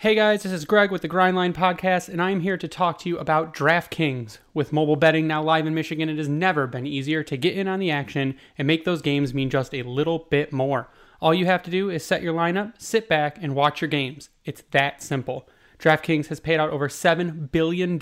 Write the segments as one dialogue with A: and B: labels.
A: Hey guys, this is Greg with the Grindline Podcast, and I'm here to talk to you about DraftKings. With mobile betting now live in Michigan, it has never been easier to get in on the action and make those games mean just a little bit more. All you have to do is set your lineup, sit back, and watch your games. It's that simple. DraftKings has paid out over $7 billion,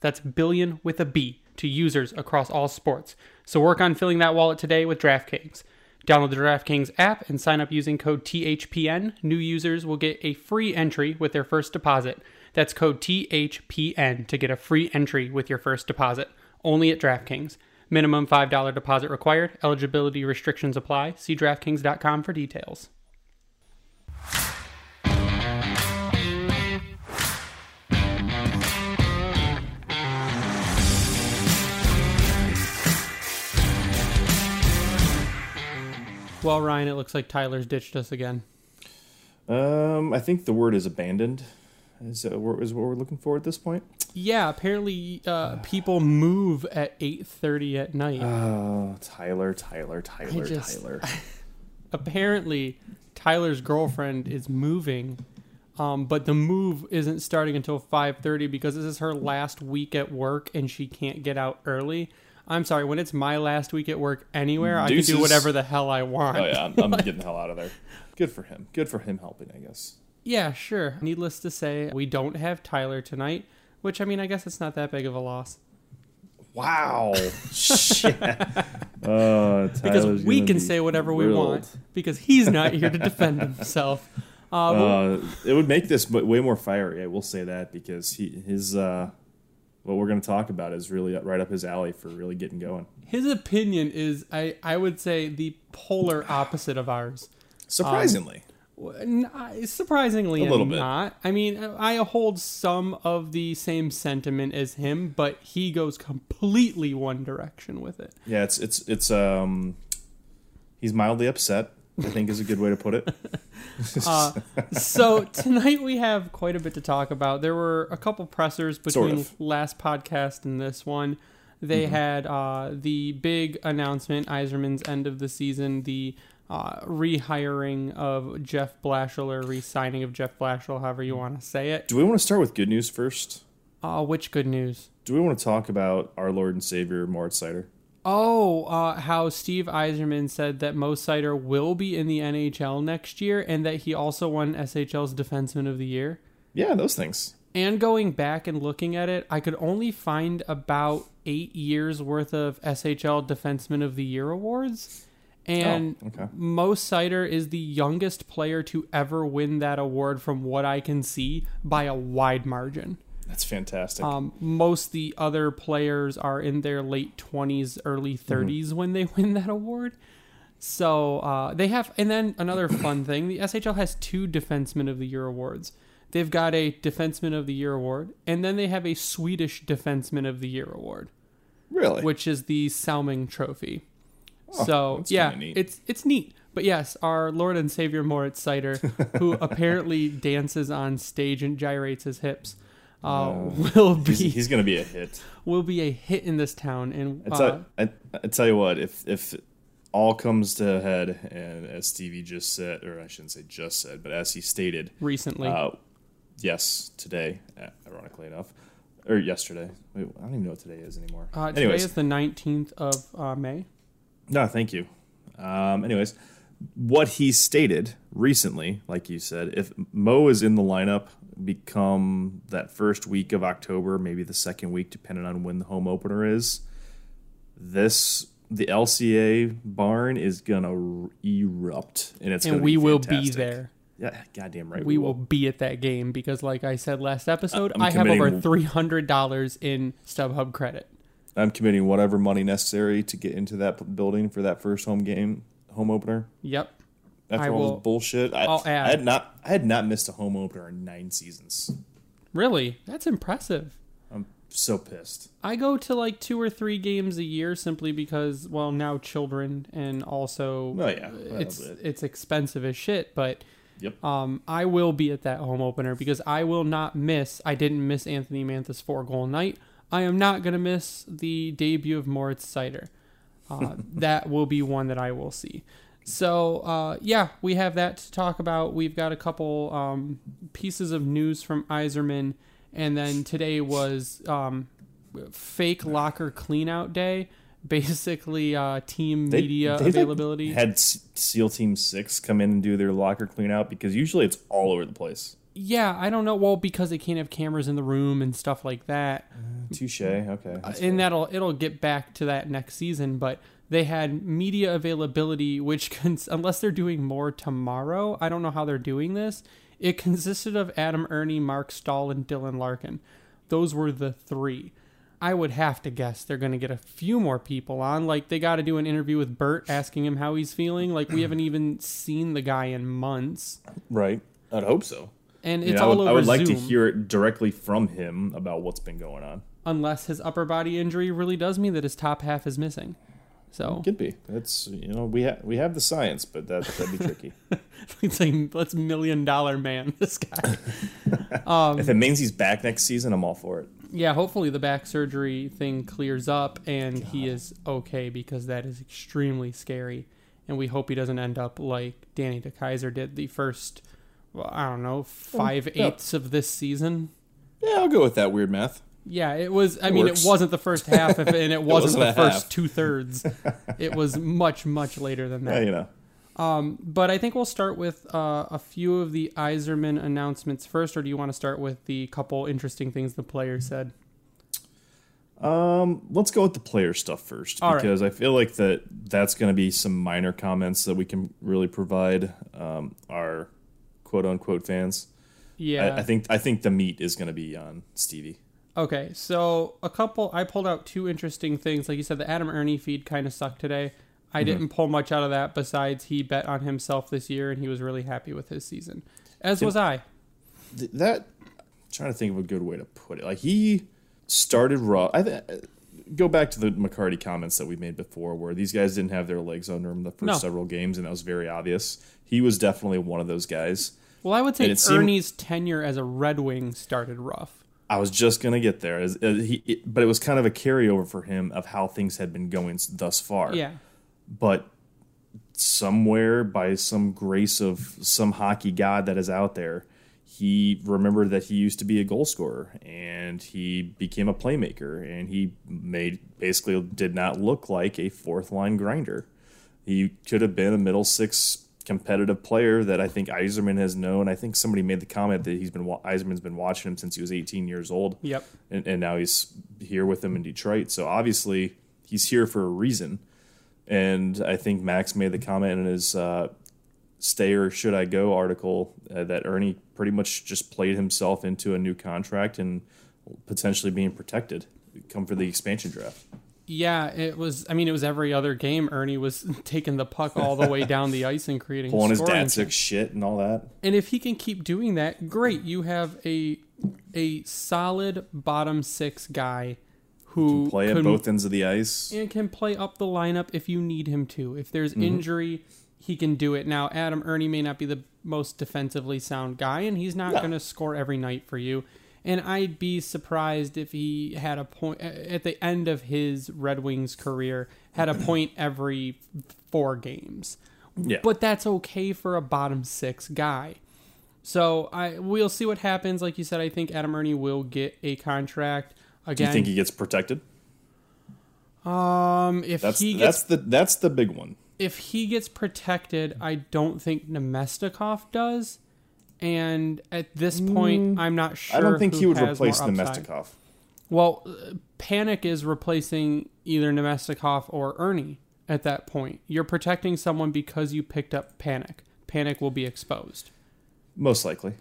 A: that's billion with a B, to users across all sports. So work on filling that wallet today with DraftKings. Download the DraftKings app and sign up using code THPN. New users will get a free entry with their first deposit. That's code THPN to get a free entry with your first deposit. Only at DraftKings. Minimum $5 deposit required. Eligibility restrictions apply. See DraftKings.com for details. Well, Ryan, it looks like Tyler's ditched us again.
B: Um, I think the word is abandoned. Is, uh, is what we're looking for at this point.
A: Yeah, apparently uh, people move at 8:30 at night.
B: Oh, Tyler, Tyler, Tyler,
A: just-
B: Tyler.
A: apparently Tyler's girlfriend is moving, um, but the move isn't starting until 5:30 because this is her last week at work and she can't get out early. I'm sorry, when it's my last week at work anywhere, I can do whatever the hell I want.
B: Oh yeah, I'm, I'm getting the hell out of there. Good for him. Good for him helping, I guess.
A: Yeah, sure. Needless to say, we don't have Tyler tonight, which I mean, I guess it's not that big of a loss
B: Wow. Shit. Uh,
A: because we can
B: be
A: say whatever we want because he's not here to defend himself. Uh,
B: Uh, it would make this way more fiery. I will say that because he his uh, what we're going to talk about is really right up his alley for really getting going.
A: his opinion is I, I would say the polar opposite of ours
B: Surprisingly,
A: I- surprisingly
B: A little bit.
A: not i mean i hold some of the same sentiment as him but he goes completely one direction with it
B: yeah, it's it's it's um, he's mildly upset. I think is a good way to put it.
A: so tonight we have quite a bit to talk about there were a couple pressers between
B: Sort of.
A: last podcast and this one they
B: Mm-hmm.
A: had uh, the big announcement Yzerman's end of the season the uh, rehiring of Jeff Blashill or re-signing of Jeff Blashill, however you want to say it.
B: Do we want to start with good news first?
A: Uh, which good news?
B: Do we want to talk about our Lord and Savior Moritz Seider?
A: Oh, uh, how Steve Yzerman said that Mo Seider will be in the NHL next year, and that he also won SHL's Defenseman of the Year.
B: Yeah, those things.
A: And going back and looking at it, I could only find about eight years worth of SHL Defenseman of the Year awards. And
B: Oh, okay.
A: Mo Seider is the youngest player to ever win that award, from what I can see, by a wide margin.
B: That's fantastic.
A: Um, most the other players are in their late 20s, early 30s when they win that award. So uh, they have, and then another fun thing the SHL has two Defenseman of the Year awards. They've got a Defenseman of the Year award, and then they have a Swedish Defenseman of the Year award,
B: really?
A: which is the Salming Trophy.
B: Oh,
A: so yeah,
B: neat.
A: it's it's neat. But yes, our Lord and Savior Moritz Seider, who apparently dances on stage and gyrates his hips, uh, will be
B: he's, he's going to be a hit.
A: will be a hit in this town. And
B: I
A: uh,
B: tell, I, I tell you what, if if all comes to a head, and as Stevie just said, or I shouldn't say just said, but as he stated,
A: recently,
B: uh, yes, today, uh, ironically enough, or yesterday. Wait, I don't even know what today is anymore.
A: uh, today
B: anyways,
A: is the nineteenth of uh, May.
B: no, thank you. Um, anyways, what he stated recently, like you said, if Mo is in the lineup, become that first week of October, maybe the second week, depending on when the home opener is. This the LCA barn is gonna erupt, and it's
A: and
B: gonna
A: we
B: be
A: will be there.
B: Yeah, goddamn right.
A: We will be at that game because, like I said last episode,
B: I'm
A: I have over three hundred dollars in StubHub credit.
B: I'm committing whatever money necessary to get into that building for that first home game, home opener.
A: Yep.
B: After
A: I
B: all
A: will-
B: this bullshit, I,
A: I'll add.
B: I had not, I had not missed a home opener in nine seasons.
A: Really, that's impressive.
B: I'm so pissed.
A: I go to like two or three games a year simply because, well, now children and also
B: Oh yeah,
A: it's it's expensive as shit. But
B: yep.
A: um, I will be at that home opener because I will not miss. I didn't miss Anthony Mantha's four goal night. I am not gonna miss the debut of Moritz Seider. Uh, that will be one that I will see. So uh, yeah, we have that to talk about. We've got a couple um, pieces of news from Yzerman, and then today was um, fake locker cleanout day. Basically, uh, team
B: They-
A: media
B: they, like,
A: availability.
B: had SEAL Team Six come in and do their locker clean out because usually it's all over the place.
A: Yeah, I don't know. Well, because they can't have cameras in the room and stuff like that.
B: Touche. Okay. that's
A: and that'll it'll get back to that next season. But they had media availability, which cons- unless they're doing more tomorrow, I don't know how they're doing this. It consisted of Adam Erne, Marc Staal, and Dylan Larkin. Those were the three. I would have to guess they're going to get a few more people on. Like they got to do an interview with Bert, asking him how he's feeling. Like we haven't even seen the guy in months,
B: right. I'd hope so.
A: and
B: You
A: it's
B: know, I
A: all
B: would,
A: over
B: I would like to hear it directly from him about what's been going on.
A: unless his upper body injury really does mean that his top half is missing. So it
B: Could be. That's you know we have we have the science, but that that'd be tricky.
A: it's like let's million dollar man this guy.
B: Um, if it means he's back next season, I'm all for it.
A: yeah, hopefully the back surgery thing clears up and he is okay because that is extremely scary. And we hope he doesn't end up like Danny DeKeyser did the first, well, I don't know, oh, five
B: yeah.
A: eighths of this season.
B: Yeah, I'll go with that weird math.
A: Yeah, it was. I mean,
B: works.
A: it wasn't the first half, of it, and it wasn't,
B: wasn't
A: the first
B: half.
A: two thirds. It was much, much later than that.
B: Yeah, you know.
A: But I think we'll start with uh, a few of the Yzerman announcements first, or do you want to start with the couple interesting things the player said?
B: Um, let's go with the player stuff first
A: All right.
B: because I feel like that that's going to be some minor comments that we can really provide um, our quote unquote fans.
A: Yeah.
B: I, I think I think the meat is going to be on Stevie.
A: Okay, so a couple. I pulled out two interesting things. Like you said, the Adam Erne feed kind of sucked today. I mm-hmm. didn't pull much out of that besides he bet on himself this year and he was really happy with his season, as was I.
B: Th- that I'm trying to think of a good way to put it. Like he started raw. I th- go back to the McCarty comments that we made before, where these guys didn't have their legs under them the first
A: No.
B: several games, and that was very obvious. He was definitely one of those guys.
A: Well, I would say
B: it seemed-
A: Erne's tenure as a Red Wing started rough.
B: I was just gonna get there, as, as uh, he, it, but it was kind of a carryover for him of how things had been going thus far.
A: Yeah.
B: But somewhere, by some grace of some hockey god that is out there, he remembered that he used to be a goal scorer, and he became a playmaker, and he made basically did not look like a fourth line grinder. He could have been a middle six competitive player that I think Yzerman has known. I think somebody made the comment that he's been Yzerman's been watching him since he was 18 years old.
A: Yep.
B: And, and now he's here with him in Detroit. So obviously he's here for a reason. And I think Max made the comment in his uh, "Stay or Should I Go" article uh, that Erne pretty much just played himself into a new contract and potentially being protected. Come for the expansion draft.
A: Yeah, it was. I mean, it was every other game. Erne was taking the puck all the way down the ice and creating
B: Pulling his sick shit and all that.
A: And if he can keep doing that, great. You have a a solid bottom six guy who can
B: Play at both ends of the ice.
A: and can play up the lineup if you need him to. If there's
B: Mm-hmm.
A: injury, he can do it. Now, Adam Erne may not be the most defensively sound guy, and he's not
B: No.
A: going to score every night for you. And I'd be surprised if he had a point at the end of his Red Wings career had a point every four games.
B: Yeah.
A: But that's okay for a bottom six guy. So I we'll see what happens. Like you said, I think Adam Erne will get a contract again.
B: Do you think he gets protected?
A: um, if
B: That's
A: he gets
B: that's the that's the big one.
A: if he gets protected, I don't think Namestnikov does. And at this point, I'm not sure.
B: Mm. I don't think
A: who
B: he would replace
A: more.
B: Namestnikov.
A: Well, uh, Panik is replacing either Namestnikov or Erne at that point. You're protecting someone because you picked up Panik. Panik will be exposed.
B: Most likely.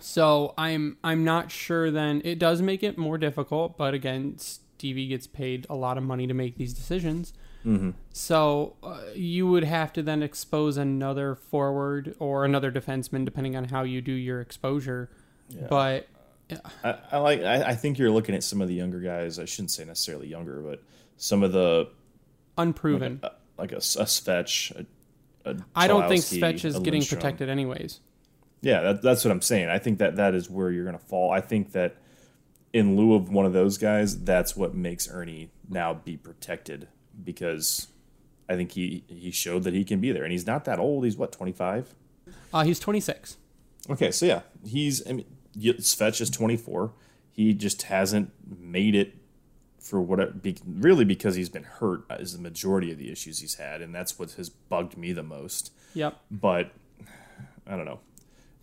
A: So I'm I'm not sure. Then it does make it more difficult, but again, Stevie gets paid a lot of money to make these decisions. So uh, you would have to then expose another forward or another defenseman, depending on how you do your exposure. But
B: I, I like. I, I think you're looking at some of the younger guys. I shouldn't say necessarily younger, but some of the
A: unproven.
B: uh, like a, a Svetch. A, a
A: I don't think Svetch is getting protected anyways.
B: Yeah, that, that's what I'm saying. I think that that is where you're going to fall. I think that in lieu of one of those guys, that's what makes Erne now be protected because I think he he showed that he can be there, and he's not that old. He's what 25.
A: Uh, he's 26.
B: Okay, so yeah, he's. I mean, Svetch is 24. He just hasn't made it for what be, really because he's been hurt is the majority of the issues he's had, and that's what has bugged me the most.
A: Yep.
B: But I don't know.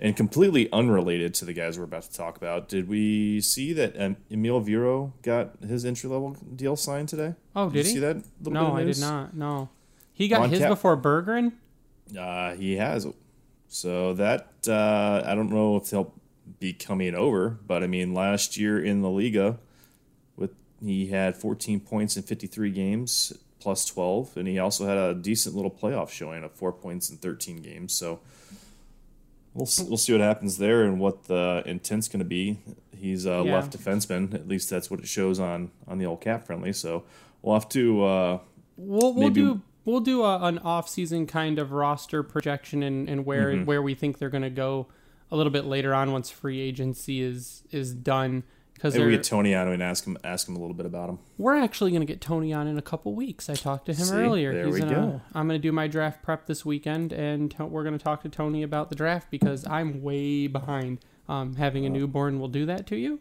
B: And completely unrelated to the guys we're about to talk about, did we see that um, Emil Viro got his entry level deal signed today?
A: Oh, did
B: you
A: he?
B: see that?
A: No, I did not. No. He got
B: On
A: his
B: cap-
A: before Bergeron?
B: Uh, he has. So that uh, I don't know if he'll be coming over, but I mean, last year in the Liiga, with he had 14 points in 53 games, plus 12, and he also had a decent little playoff showing of four points in 13 games. So we'll we'll see what happens there and what the intent's going to be. He's a
A: Yeah.
B: left defenseman, at least that's what it shows on on the old cap friendly. So we'll have to. Uh,
A: We'll we'll do we'll do a, an off season kind of roster projection and, and where
B: Mm-hmm.
A: where we think they're going to go a little bit later on once free agency is is done because
B: we get Tony on and ask him ask him a little bit about him.
A: we're actually going to get Tony on in a couple weeks. I talked to him
B: See,
A: earlier.
B: there we
A: gonna,
B: go.
A: I'm going to do my draft prep this weekend, and to- we're going to talk to Tony about the draft because I'm way behind. Um, having a newborn will do that to you.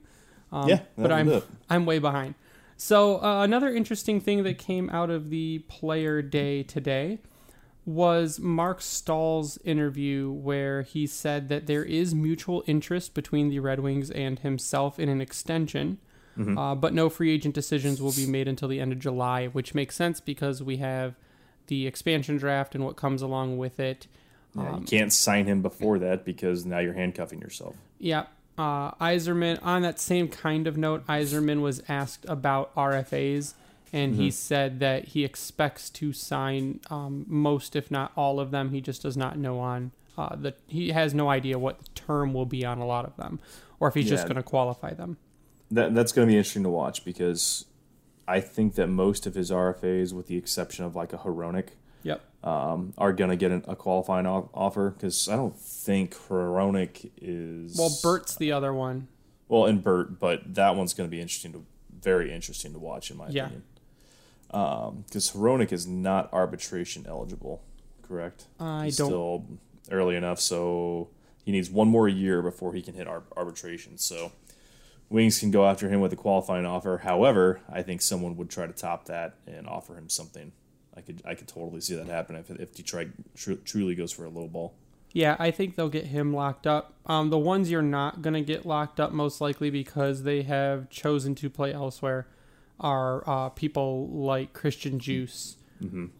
A: Um,
B: Yeah,
A: but I'm. I'm way behind. So uh, another interesting thing that came out of the player day today was Marc Staal's interview where he said that there is mutual interest between the Red Wings and himself in an extension,
B: Mm-hmm.
A: uh, but no free agent decisions will be made until the end of July, which makes sense because we have the expansion draft and what comes along with it.
B: Yeah,
A: Um,
B: you can't sign him before that because now you're handcuffing yourself.
A: Yeah. Uh, Yzerman, on that same kind of note, Yzerman was asked about RFAs, and he said that he expects to sign um, most, if not all of them. He just does not know on uh, the. He has no idea what the term will be on a lot of them, or if he's just going to qualify them.
B: That that's going to be interesting to watch because I think that most of his RFAs, with the exception of like a Hronek,
A: Yep.
B: um, are going to get an, a qualifying o- offer because I don't think Hronek is
A: Well, Bert's the other one.
B: well and Bert, but that one's going to be interesting to very interesting to watch in my
A: Yeah.
B: opinion. Because Hronek is not arbitration eligible, correct?
A: I
B: He's
A: don't-
B: still early enough, so he needs one more year before he can hit ar- arbitration. So Wings can go after him with a qualifying offer. However, I think someone would try to top that and offer him something. I could I could totally see that happen if if Detroit tru- truly goes for a low ball.
A: Yeah, I think they'll get him locked up. Um, the ones you're not going to get locked up, most likely because they have chosen to play elsewhere, are uh, people like Christian Djoos.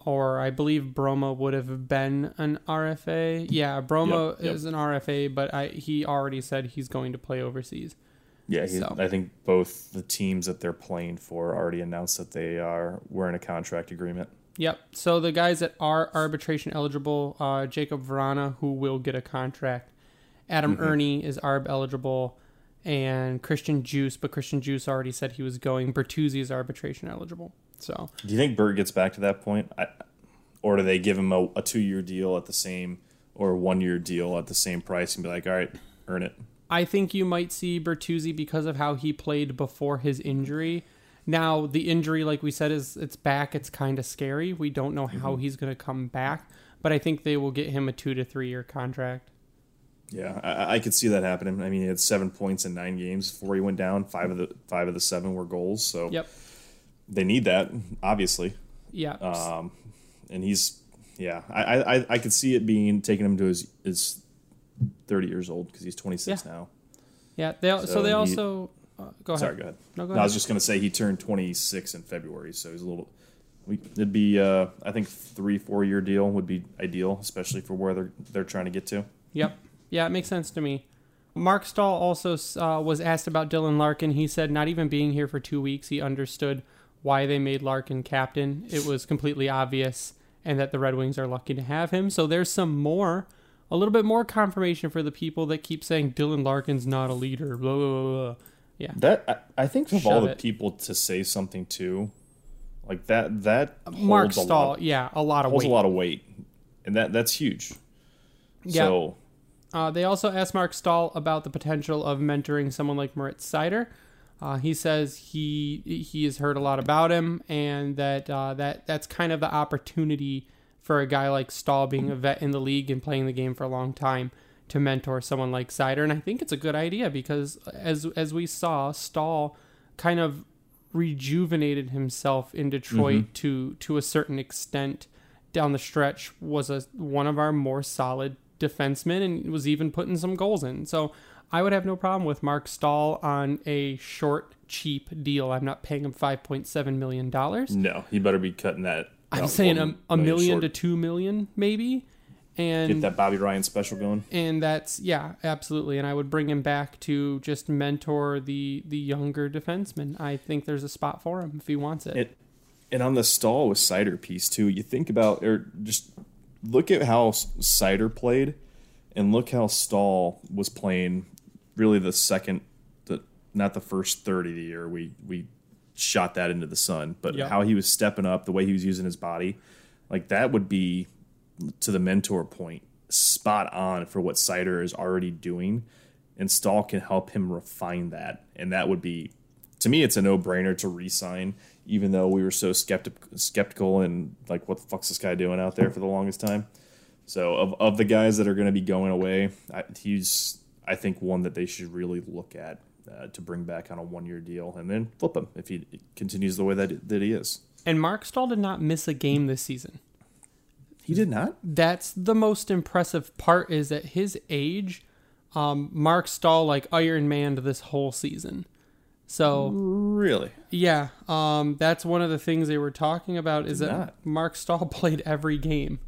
A: Or I believe Brome would have been an RFA. Yeah, Brome
B: Yep, yep.
A: is an RFA, but I, he already said he's going to play overseas.
B: Yeah, he,
A: So-
B: I think both the teams that they're playing for already announced that they are were in a contract agreement.
A: Yep. So the guys that are arbitration eligible, uh, Jakub Vrana, who will get a contract, Adam Erne is ARB eligible, and Christian Djoos, but Christian Djoos already said he was going. Bertuzzi is arbitration eligible. So
B: Do you think Bert gets back to that point, I, or do they give him a, a two year deal at the same or one year deal at the same price and be like, all right, earn it?
A: I think you might see Bertuzzi because of how he played before his injury. Now the injury, like we said, is it's back. It's kind of scary. We don't know how mm-hmm. he's going to come back, but I think they will get him a two to three year contract.
B: Yeah, I, I could see that happening. I mean, he had seven points in nine games before he went down. Five of the five of the seven were goals, so
A: Yep.
B: they need that obviously.
A: Yeah.
B: Um, and he's yeah, I I I could see it being taking him to his his thirty years old because he's twenty six
A: Yeah.
B: now.
A: Yeah, they so,
B: So
A: they
B: he-
A: also uh, go ahead.
B: Sorry, go ahead.
A: No, go ahead.
B: I was just gonna say he turned twenty six in February, so he's a little. We, it'd be uh, I think three four year deal would be ideal, especially for where they're they're trying to get to.
A: Yep. Yeah, it makes sense to me. Marc Staal also uh, was asked about Dylan Larkin. He said not even being here for two weeks, he understood why they made Larkin captain. It was completely obvious, and that the Red Wings are lucky to have him. So there's some more, a little bit more confirmation for the people that keep saying Dylan Larkin's not a leader. Blah blah blah. blah. Yeah.
B: That I, I think of all the
A: it.
B: people to say something to, like that that Marc
A: Staal,
B: lot,
A: yeah, a lot of
B: holds
A: weight.
B: a lot of weight, and that that's huge.
A: Yeah.
B: So
A: Uh, they also asked Marc Staal about the potential of mentoring someone like Moritz Seider. Uh, he says he he has heard a lot about him, and that uh, that that's kind of the opportunity for a guy like Staal, being a vet in the league and playing the game for a long time, to mentor someone like Seider. And I think it's a good idea because as as we saw, Staal kind of rejuvenated himself in Detroit to to a certain extent down the stretch was a one of our more solid defensemen and was even putting some goals in. So I would have no problem with Marc Staal on a short, cheap deal. I'm not paying him five point seven million dollars.
B: no, he better be cutting that.
A: I'm saying a, a million to two million, maybe. And get
B: that Bobby Ryan special going.
A: and that's yeah, absolutely. And I would bring him back to just mentor the the younger defenseman. I think there's a spot for him if he wants it.
B: It, and on the Staal with Seider piece too, you think about or just look at how Seider played, and look how Staal was playing. Really, the second, the not the first third of the year. We we shot that into the sun, but
A: Yep.
B: how he was stepping up, the way he was using his body, like that would be to the mentor point, spot on for what Seider is already doing, and Staal can help him refine that, and that would be, to me, it's a no brainer to re-sign, even though we were so skeptic, skeptical and like, what the fuck's this guy doing out there for the longest time. So of of the guys that are going to be going away, I, he's I think one that they should really look at. Uh, to bring back on a one-year deal and then flip him if he continues the way that that he is.
A: And Marc Staal did not miss a game this season.
B: He did not.
A: that's the most impressive part is at his age, um, Marc Staal like Iron Manned this whole season. So
B: Really?
A: yeah, um, that's one of the things they were talking about is that
B: not.
A: Marc Staal played every game,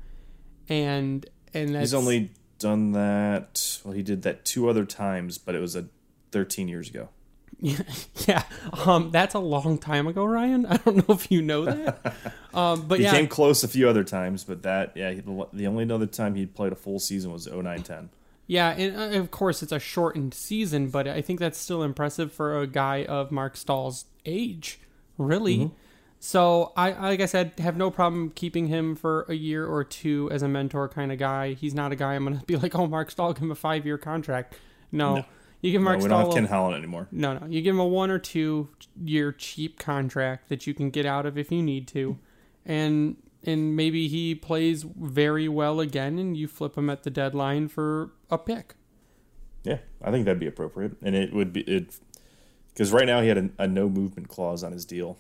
A: and and that's
B: He's only done that. Well, he did that two other times, but it was a 13 years ago.
A: yeah, um, that's a long time ago, Ryan. I don't know if you know that, um, but yeah.
B: He
A: yeah,
B: came close a few other times, but that yeah, he, the only other time he played a full season was 09-10.
A: Yeah, and uh, of course it's a shortened season, but I think that's still impressive for a guy of Marc Staal's age, really. So I, like I said, have no problem keeping him for a year or two as a mentor kind of guy. He's not a guy I'm gonna be like, oh, Marc Staal, give him a five year contract. No, you give
B: No,
A: Mark
B: we
A: Staal.
B: don't have Ken Holland anymore.
A: no, no. You give him a one or two year cheap contract that you can get out of if you need to, and and maybe he plays very well again, and you flip him at the deadline for a pick.
B: Yeah, I think that'd be appropriate, and it would be it because right now he had a, a no movement clause on his deal.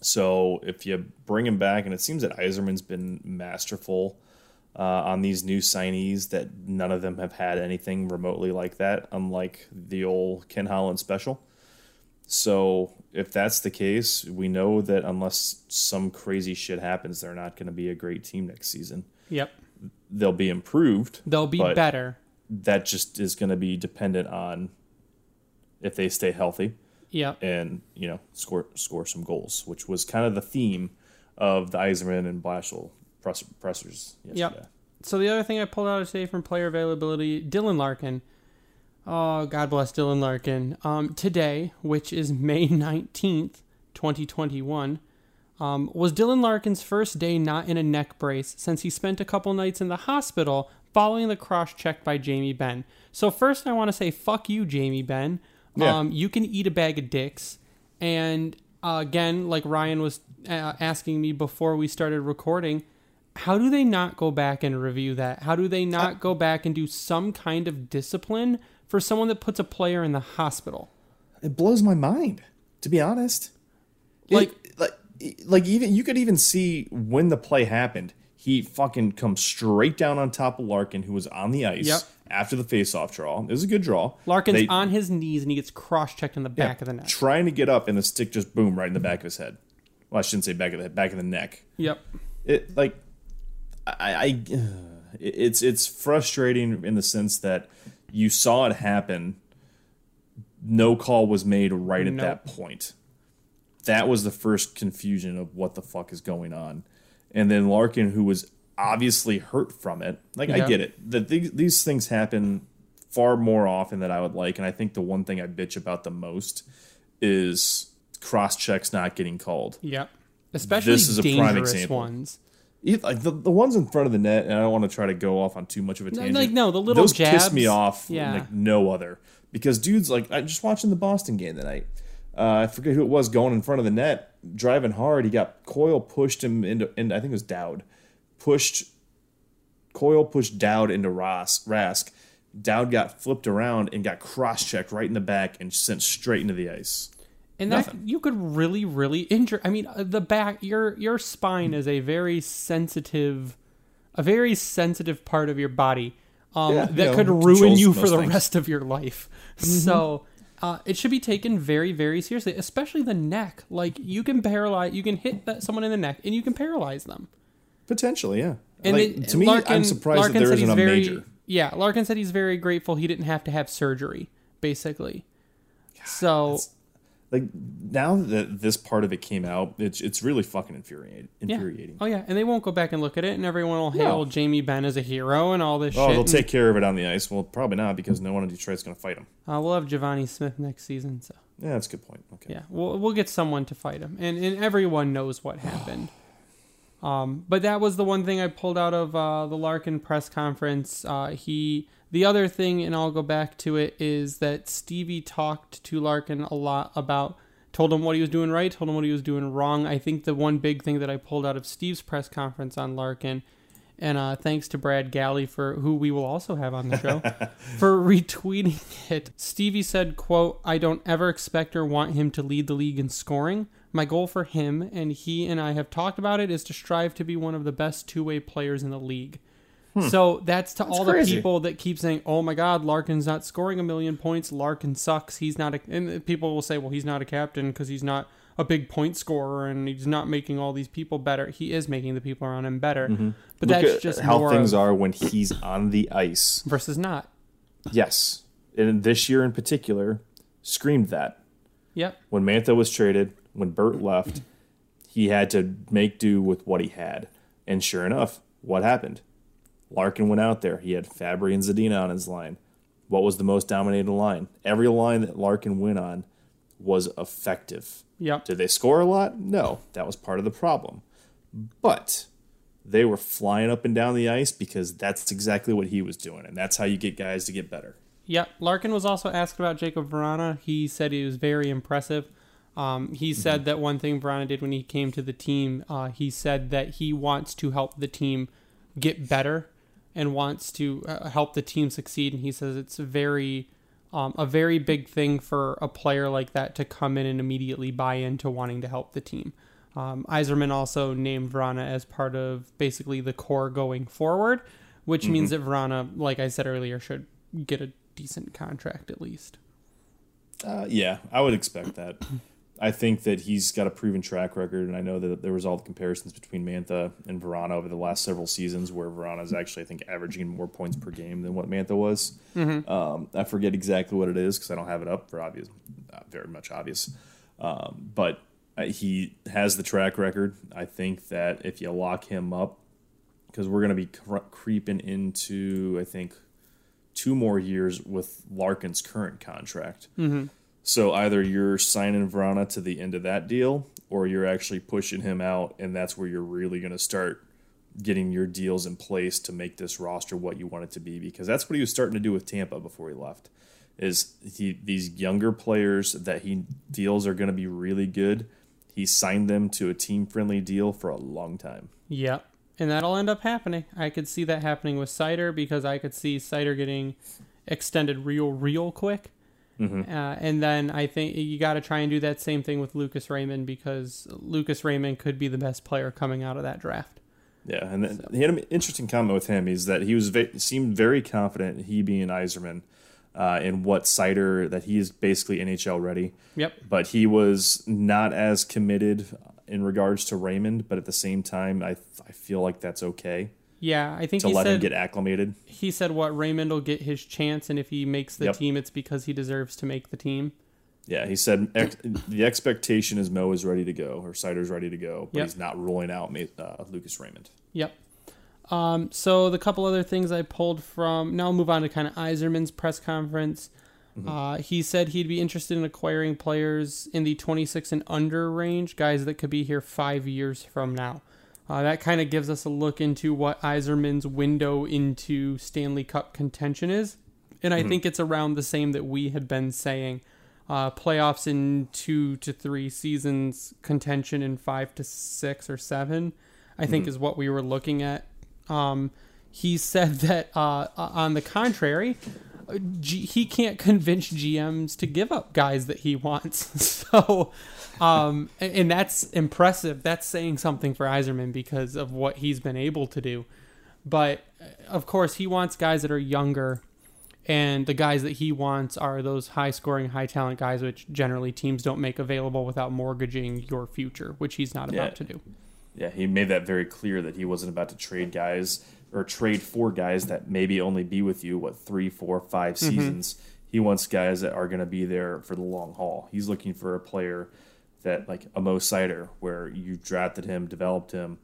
B: So if you bring him back, and it seems that Yzerman's been masterful uh, on these new signees, that none of them have had anything remotely like that, unlike the old Ken Holland special. So if that's the case, we know that unless some crazy shit happens, they're not going to be a great team next season.
A: Yep.
B: They'll be improved.
A: They'll be better.
B: That just is going to be dependent on if they stay healthy
A: Yep.
B: and you know score score some goals, which was kind of the theme of the Yzerman and Blashill press, pressers yesterday.
A: Yep. So the other thing I pulled out today from player availability, Dylan Larkin. Oh, God bless Dylan Larkin. Um, today, which is May 19th, 2021, um, was Dylan Larkin's first day not in a neck brace since he spent a couple nights in the hospital following the cross check by Jamie Benn. So, first, I want to say, fuck you, Jamie Benn.
B: Yeah.
A: Um, you can eat a bag of dicks. And uh, again, like Ryan was uh, asking me before we started recording, how do they not go back and review that? How do they not go back and do some kind of discipline for someone that puts a player in the hospital?
B: It blows my mind, to be honest.
A: Like-
B: It- like, like even you could even see when the play happened. He fucking comes straight down on top of Larkin, who was on the ice
A: Yep.
B: after the face-off draw. It was a good draw.
A: Larkin's
B: They-
A: on his knees and he gets cross checked in the
B: yeah,
A: back of the neck.
B: trying to get up, and the stick just boom right in the back of his head. Well, I shouldn't say back of the head, back of the neck.
A: Yep.
B: It like, I, I it's it's frustrating in the sense that you saw it happen. No call was made right at
A: Nope.
B: that point. That was the first confusion of what the fuck is going on, and then Larkin, who was obviously hurt from it. Like I get it that these, these things happen far more often than I would like, and I think the one thing I bitch about the most is cross checks not getting called.
A: Yep. Especially
B: This is a prime example.
A: ones.
B: Like the, the ones in front of the net, and I don't want to try to go off on too much of a tangent.
A: like, no, the little
B: those piss me off
A: yeah.
B: like no other. Because dudes, like I just watching the Boston game tonight. Uh, I forget who it was going in front of the net, driving hard. He got Coyle pushed him into, and I think it was Dowd, pushed Coyle pushed Dowd into Ross Rask. Dowd got flipped around and got cross checked right in the back and sent straight into the ice.
A: And that
B: Nothing.
A: you could really, really injure. I mean, uh, the back, your your spine is a very sensitive, a very sensitive part of your body um,
B: Yeah,
A: that
B: you know,
A: could ruin you for the
B: things. Mm-hmm.
A: rest of your life. So uh, it should be taken very, very seriously, especially the neck. Like you can paralyze, you can hit that, someone in the neck, and you can paralyze them.
B: Potentially, yeah.
A: And
B: like,
A: it-
B: to me,
A: Larkin-
B: I'm surprised
A: Larkin
B: that there isn't a
A: very,
B: major.
A: Yeah, Larkin said he's very grateful he didn't have to have surgery, basically. so
B: like now that this part of it came out, it's it's really fucking infuriating.
A: Yeah. Oh yeah, and they won't go back and look at it, and everyone will hail
B: No.
A: Jamie Benn as a hero and all this
B: Oh,
A: shit.
B: they'll
A: and,
B: take care of it on the ice. Well, probably not because no one in Detroit's going to fight him.
A: uh, we'll have Givani Smith next season, so
B: Yeah, that's a good point. Okay.
A: yeah, we'll we'll get someone to fight him, and and everyone knows what happened. Um, but that was the one thing I pulled out of uh, the Larkin press conference. Uh, he the other thing, and I'll go back to it, is that Stevie talked to Larkin a lot about. Told him what he was doing right, told him what he was doing wrong. I think the one big thing that I pulled out of Steve's press conference on Larkin and uh, thanks to Brad Galli for who we will also have on the show for retweeting it. Stevie said, "quote I don't ever expect or want him to lead the league in scoring. My goal for him and he and I have talked about it is to strive to be one of the best two-way players in the league." So that's to all the people that keep saying, "Oh my God, Larkin's not scoring a million points. Larkin sucks. He's not." A, and people will say, "Well, he's not a captain because he's not a big point scorer and he's not making all these people better." He is making the people around him better, but
B: Mm-hmm. Look
A: that's just
B: how things are when he's on the ice.
A: versus not.
B: Yes, and this year in particular, screamed that
A: Yep.
B: when Mantha was traded, when Bert left, he had to make do with what he had. And sure enough, what happened? Larkin went out there. He had Fabbri and Zadina on his line. What was the most dominated line? Every line that Larkin went on was effective.
A: Yep.
B: Did they score a lot? No, that was part of the problem. But they were flying up and down the ice because that's exactly what he was doing, and that's how you get guys to get better.
A: Yep. Larkin was also asked about Jakub Vrana. He said he was very impressive. Um, he said that one thing Vrana did when he came to the team, uh, he said that he wants to help the team get better and wants to uh, help the team succeed. And he says it's very, um, a very big thing for a player like that to come in and immediately buy into wanting to help the team. Um, Yzerman also named Vrana as part of basically the core going forward, which means that Vrana, like I said earlier, should get a decent contract at least.
B: Uh, yeah, I would expect that. I think that he's got a proven track record, and I know that there was all the comparisons between Mantha and Vrana over the last several seasons, where Vrana is actually, I think, averaging more points per game than what Mantha was. Um, I forget exactly what it is because I don't have it up for obvious, very much obvious. Um, but uh, he has the track record. I think that if you lock him up, because we're going to be cre- creeping into, I think, two more years with Larkin's current contract. So either you're signing Vrana to the end of that deal, or you're actually pushing him out, and that's where you're really going to start getting your deals in place to make this roster what you want it to be. Because that's what he was starting to do with Tampa before he left. Is he these younger players that he deals are going to be really good? He signed them to a team friendly deal for a long time.
A: Yep. And that'll end up happening. I could see that happening with Seider because I could see Seider getting extended real, real quick. Uh, and then I think you got to try and do that same thing with Lucas Raymond because Lucas Raymond could be the best player coming out of that draft.
B: Yeah, and then he had an interesting comment with him. Is that he was seemed very confident, he being Yzerman, uh, in what Seider that he is basically NHL ready.
A: Yep.
B: But he was not as committed in regards to Raymond. But at the same time, I I feel like that's okay
A: Yeah, I think
B: to
A: he
B: let
A: said
B: him get acclimated.
A: he said what Raymond will get his chance, and if he makes the
B: Yep.
A: team, it's because he deserves to make the team.
B: Yeah, he said ex- the expectation is Mo is ready to go or Seider's ready to go, but
A: Yep.
B: he's not ruling out uh, Lucas Raymond.
A: Yep. Um, so the couple other things I pulled from now I'll move on to kind of Yzerman's press conference. Uh, he said he'd be interested in acquiring players in the 26 and under range, guys that could be here five years from now. Uh, that kind of gives us a look into what Yzerman's window into Stanley Cup contention is. And I think it's around the same that we had been saying. Uh, playoffs in two to three seasons, contention in five to six or seven, I think is what we were looking at. Um, he said that, uh, on the contrary, uh, G- he can't convince GMs to give up guys that he wants. so, um, and, that's impressive. That's saying something for Yzerman because of what he's been able to do. But uh, of course, he wants guys that are younger, and the guys that he wants are those high scoring, high talent guys, which generally teams don't make available without mortgaging your future, which he's not about
B: Yeah.
A: to do.
B: Yeah, he made that very clear that he wasn't about to trade guys or trade for guys that maybe only be with you what three, four, five seasons. He wants guys that are going to be there for the long haul. He's looking for a player that like a Mo Seider, where you drafted him, developed him.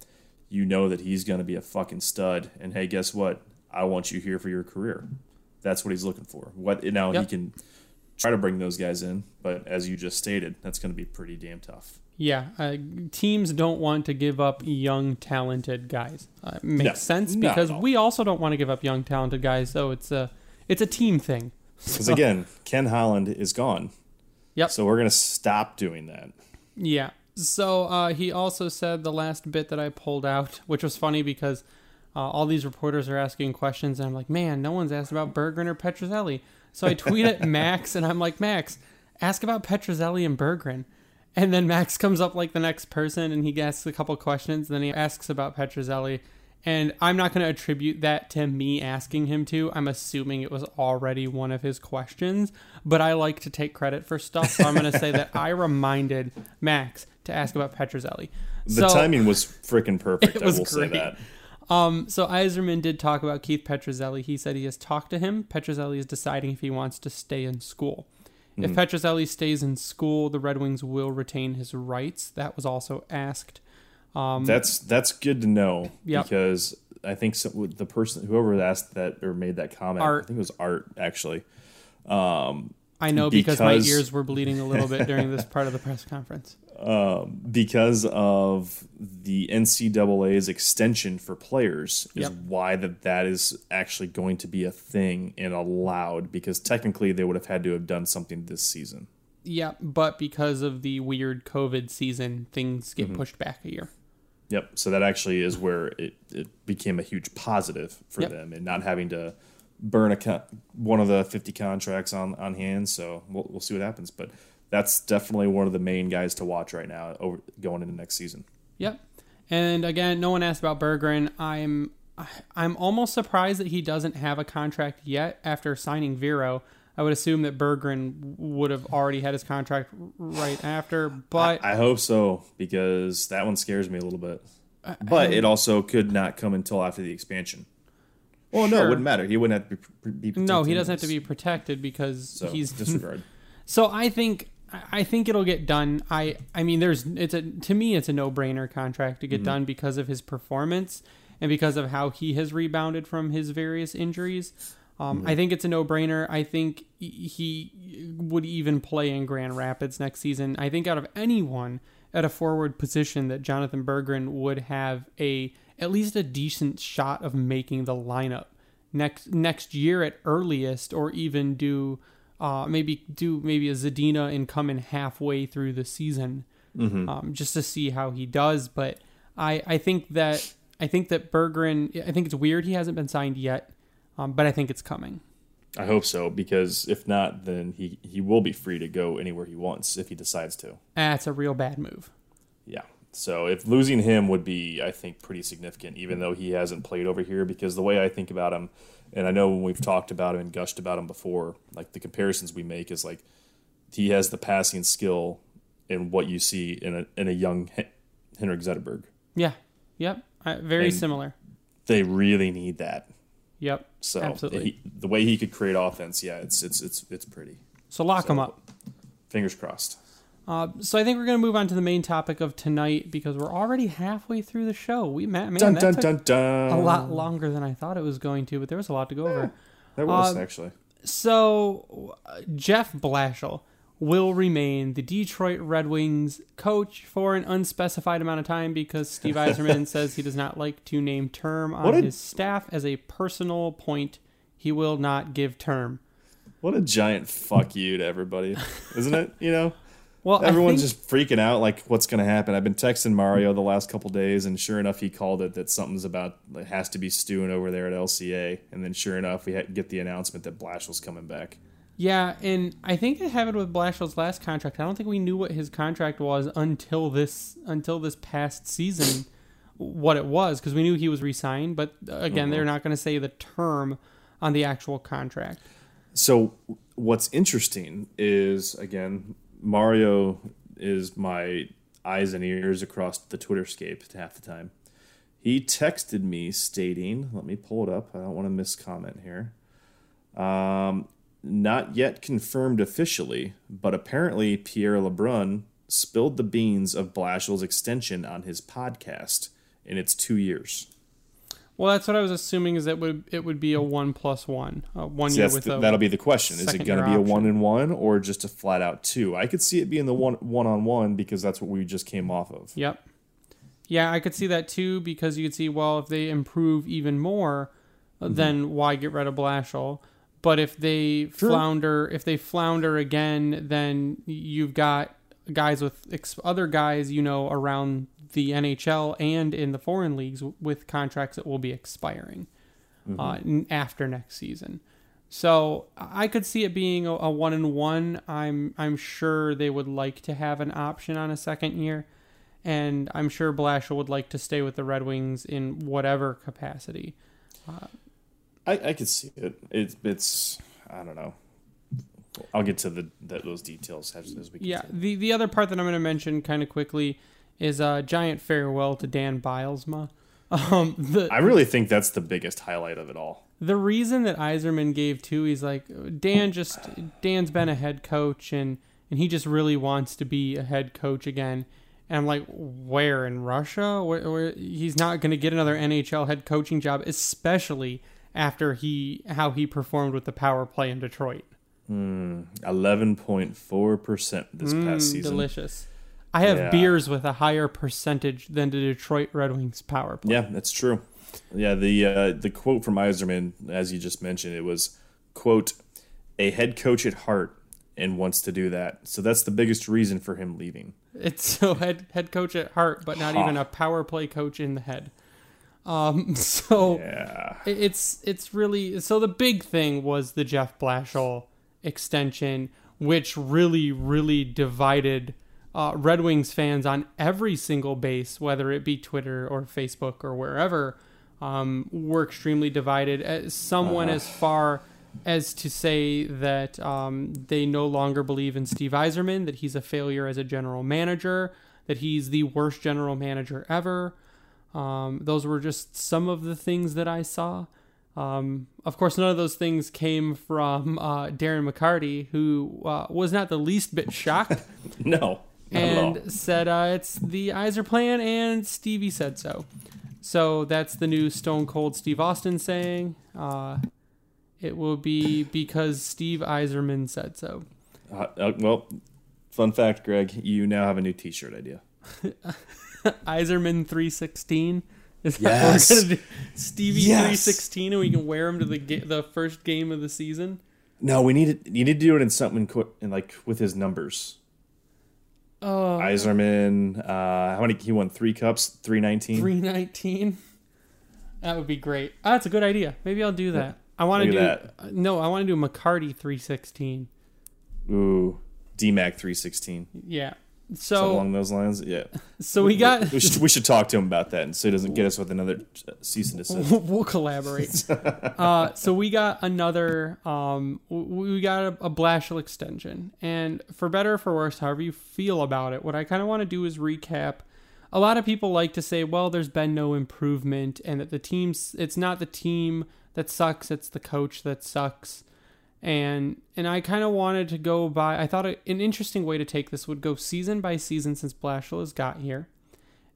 B: You know that he's going to be a fucking stud. And hey, guess what? I want you here for your career. That's what he's looking for. What now he can try to bring those guys in, but as you just stated, that's going to be pretty damn tough.
A: Yeah, uh, teams don't want to give up young, talented guys. Uh, makes
B: No,
A: sense because we also don't want to give up young, talented guys. So it's a it's a team thing.
B: Because again, Ken Holland is gone.
A: Yep.
B: So we're gonna stop doing that.
A: Yeah. So uh, he also said the last bit that I pulled out, which was funny because uh, all these reporters are asking questions, and I'm like, man, no one's asked about Berggren or Petruzzelli. So I tweet at Max, and I'm like, Max, ask about Petruzzelli and Berggren. And then Max comes up like the next person, and he asks a couple questions. And Then he asks about Petruzzelli, and I'm not going to attribute that to me asking him to. I'm assuming it was already one of his questions, but I like to take credit for stuff. So I'm going to say that I reminded Max to ask about Petruzzelli.
B: The
A: so,
B: timing was freaking perfect. I will say that.
A: Um, so Yzerman did talk about Keith Petruzzelli. He said he has talked to him. Petruzzelli is deciding if he wants to stay in school. If
B: Mm-hmm.
A: Petruzzelli stays in school, the Red Wings will retain his rights. That was also asked.
B: That's that's good to know
A: Um, Yep.
B: because I think the person whoever asked that or made that comment,
A: Art.
B: I think it was Art actually.
A: I know because, my ears were bleeding a little bit during this part of the press conference.
B: because of the NCAA's extension for players is
A: Yep.
B: why that that is actually going to be a thing and allowed because technically they would have had to have done something this season.
A: Yeah, but because of the weird COVID season, things
B: Mm-hmm.
A: get pushed back a year.
B: Yep. So that actually is where it, it became a huge positive for
A: Yep.
B: them and not having to burn a co- one of the 50 contracts on, on hand. So we'll, we'll see what happens. But that's definitely one of the main guys to watch right now over going into next season.
A: Yep. And again, no one asked about Berggren. I'm I'm almost surprised that he doesn't have a contract yet after signing Viro. I would assume that Berggren would have already had his contract right after, but
B: I hope so because that one scares me a little bit. But it also could not come until after the expansion. Well, no, it wouldn't matter. He wouldn't have to be, be
A: no, he doesn't have to be protected because
B: So
A: he's
B: disregard.
A: So I think I think it'll get done. I I mean, there's it's a to me it's a no brainer contract to get mm-hmm. done because of his performance and because of how he has rebounded from his various injuries. Um, I think it's a no brainer. I think he- would even play in Grand Rapids next season. I think out of anyone at a forward position that Jonatan Berggren would have a at least a decent shot of making the lineup next next year at earliest, or even do uh, maybe do maybe a Zadina and come in halfway through the season, um, just to see how he does. But I I think that I think that Berggren I think it's weird he hasn't been signed yet, um, but I think it's coming.
B: I hope so because if not, then he, he will be free to go anywhere he wants if he decides to.
A: That's a real bad move.
B: Yeah. So if losing him would be, I think, pretty significant, even though he hasn't played over here. Because the way I think about him, and I know when we've talked about him and gushed about him before, like the comparisons we make is like he has the passing skill in what you see in a in a young Henrik Zetterberg.
A: Yeah. Yep. Uh, very
B: And-
A: similar.
B: They really need that.
A: Yep.
B: So
A: absolutely.
B: he, the way he could create offense, yeah, it's it's it's it's pretty.
A: so lock him up.
B: Fingers crossed.
A: Uh, so I think we're going to move on to the main topic of tonight because we're already halfway through the show. We man, man
B: Dun
A: that
B: dun
A: took
B: dun dun.
A: a lot longer than I thought it was going to, but there was a lot to go over.
B: That was
A: Um,
B: actually.
A: So uh, Jeff Blashill will remain the Detroit Red Wings coach for an unspecified amount of time because Steve Yzerman says he does not like to name term on
B: a-
A: his staff as a personal point. He will not give term.
B: What a giant fuck you to everybody, isn't it? You know,
A: Well,
B: everyone's just freaking out like what's going to happen. I've been texting Mario the last couple days, and sure enough, he called it that something's about it has to be stewing over there at LCA. And then sure enough, we get the announcement that Blash was coming back.
A: Yeah, and I think it happened with Blashill's last contract. I don't think we knew what his contract was until this until this past season, what it was because we knew he was re-signed. But uh, again, they're not going to say the term on the actual contract.
B: So what's interesting is again Mario is my eyes and ears across the Twitterscape half the time. He texted me stating, "Let me pull it up. I don't want to miss comment here." Um, not yet confirmed officially, but apparently Pierre LeBrun spilled the beans of Blashill's extension on his podcast, in it's two years.
A: Well, that's what I was assuming is that would it would be a one plus one, uh, one
B: See,
A: year with
B: the- that'll be the question. Is it going to be a
A: option.
B: one and one or just a flat out two? I could see it being the one one on one because that's what we just came off of.
A: Yep. Yeah, I could see that too because you could see, well, if they improve even more, uh, then why get rid of Blashill? But if they flounder, if they flounder again, then you've got guys with ex- other guys, you know, around the NHL and in the foreign leagues with contracts that will be expiring uh, n- after next season. So I could see it being a, a one and one. I'm I'm sure they would like to have an option on a second year, and I'm sure Blashill would like to stay with the Red Wings in whatever capacity.
B: I, I could see it. It's it's I don't know. I'll get to the, the those details as, as we
A: Yeah,
B: continue.
A: the the other part that I'm going to mention kind of quickly is a giant farewell to Dan Bylsma. Um, the
B: I really think that's the biggest highlight of it all.
A: the reason that Yzerman gave too, he's like Dan just Dan's been a head coach and and he just really wants to be a head coach again. And I'm like, where in Russia? Where, where he's not going to get another NHL head coaching job, especially after he how he performed with the power play in Detroit.
B: Eleven point four percent this
A: Mm,
B: past season.
A: delicious. I have
B: Yeah.
A: beers with a higher percentage than the Detroit Red Wings power play.
B: Yeah, that's true. Yeah, the uh, the quote from Yzerman, as you just mentioned, it was quote a head coach at heart and wants to do that. So that's the biggest reason for him leaving.
A: It's so head head coach at heart, but not
B: Ha.
A: even a power play coach in the head. Um, so
B: Yeah.
A: it's it's really so the big thing was the Jeff Blashill extension, which really really divided uh, Red Wings fans on every single base, whether it be Twitter or Facebook or wherever. Um, were extremely divided. As Some went as far as to say that um, they no longer believe in Steve Yzerman, that he's a failure as a general manager, that he's the worst general manager ever. Um, those were just some of the things that I saw. Um, of course, none of those things came from uh, Darren McCarty, who uh, was not the least bit shocked
B: No. Not at all.
A: and said uh, it's the Iser plan, and Stevie said so. So that's the new Stone Cold Steve Austin saying. Uh, it will be because Steve Yzerman said so.
B: Uh, uh, well, fun fact, Greg, you now have a new T-shirt idea.
A: Yzerman three sixteen. Is
B: Yes.
A: that what we're gonna do? Stevie
B: Yes.
A: three sixteen, and we can wear him to the ga- the first game of the season.
B: No, we need it. You need to do it in something in like with his numbers.
A: Oh,
B: Yzerman, uh, how many? He won three cups, three nineteen.
A: three nineteen. That would be great. Ah, that's a good idea. Maybe I'll do that. I want to do
B: at
A: uh, no. I want to do McCarty three sixteen.
B: Ooh, DMAC three sixteen.
A: Yeah,
B: Something
A: So
B: along those lines. Yeah.
A: so we got
B: We should we should talk to him about that, and so he doesn't get us with another uh, cease and desist.
A: we'll collaborate. uh, so we got another. Um, we got a, a Blashill extension, and for better or for worse, however you feel about it, what I kind of want to do is recap. A lot of people like to say, "Well, there's been no improvement, and that the team's it's not the team that sucks, it's the coach that sucks." And and I kind of wanted to go by. I thought an interesting way to take this would go season by season since Blashill has got here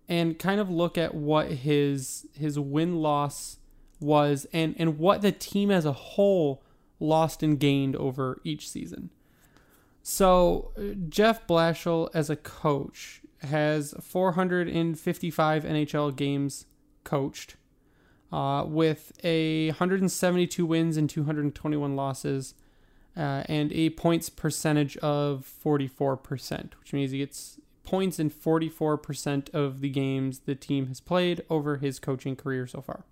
A: and kind of look at what his his win loss was and and what the team as a whole lost and gained over each season. So Jeff Blashill as a coach has 455 NHL games coached, uh, with a 172 wins and 221 losses, uh, and a points percentage of 44%, which means he gets points in 44% of the games the team has played over his coaching career so far.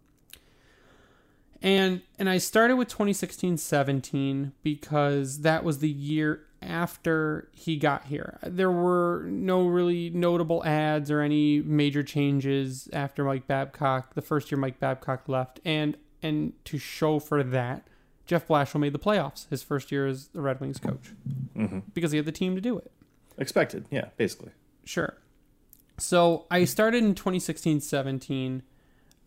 A: And and I started with 2016-17 because that was the year after he got here. There were no really notable ads or any major changes after Mike Babcock, the first year Mike Babcock left. And and to show for that, Jeff Blashill made the playoffs his first year as the Red Wings coach mm-hmm. because he had the team to do it.
B: Expected, yeah, basically.
A: Sure. So I started in 2016 17,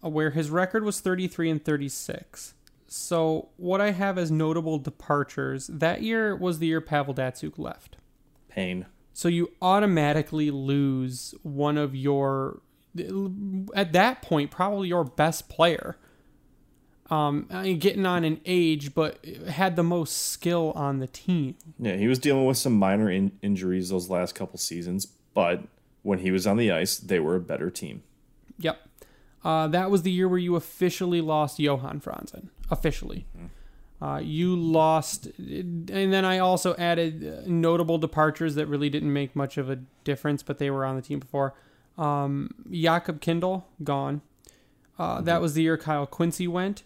A: uh, where his record was 33 and 36. So what I have as notable departures that year was the year Pavel Datsyuk left.
B: Pain.
A: So you automatically lose one of your, at that point, probably your best player. Um, I mean, getting on an age, but had the most skill on the team.
B: Yeah, he was dealing with some minor in- injuries those last couple seasons, but when he was on the ice, they were a better team.
A: Yep. Uh, that was the year where you officially lost Johan Franzen. Officially. Uh, you lost, and then I also added uh, notable departures that really didn't make much of a difference, but they were on the team before. Um, Jakob Kindl, gone. Uh, That was the year Kyle Quincey went.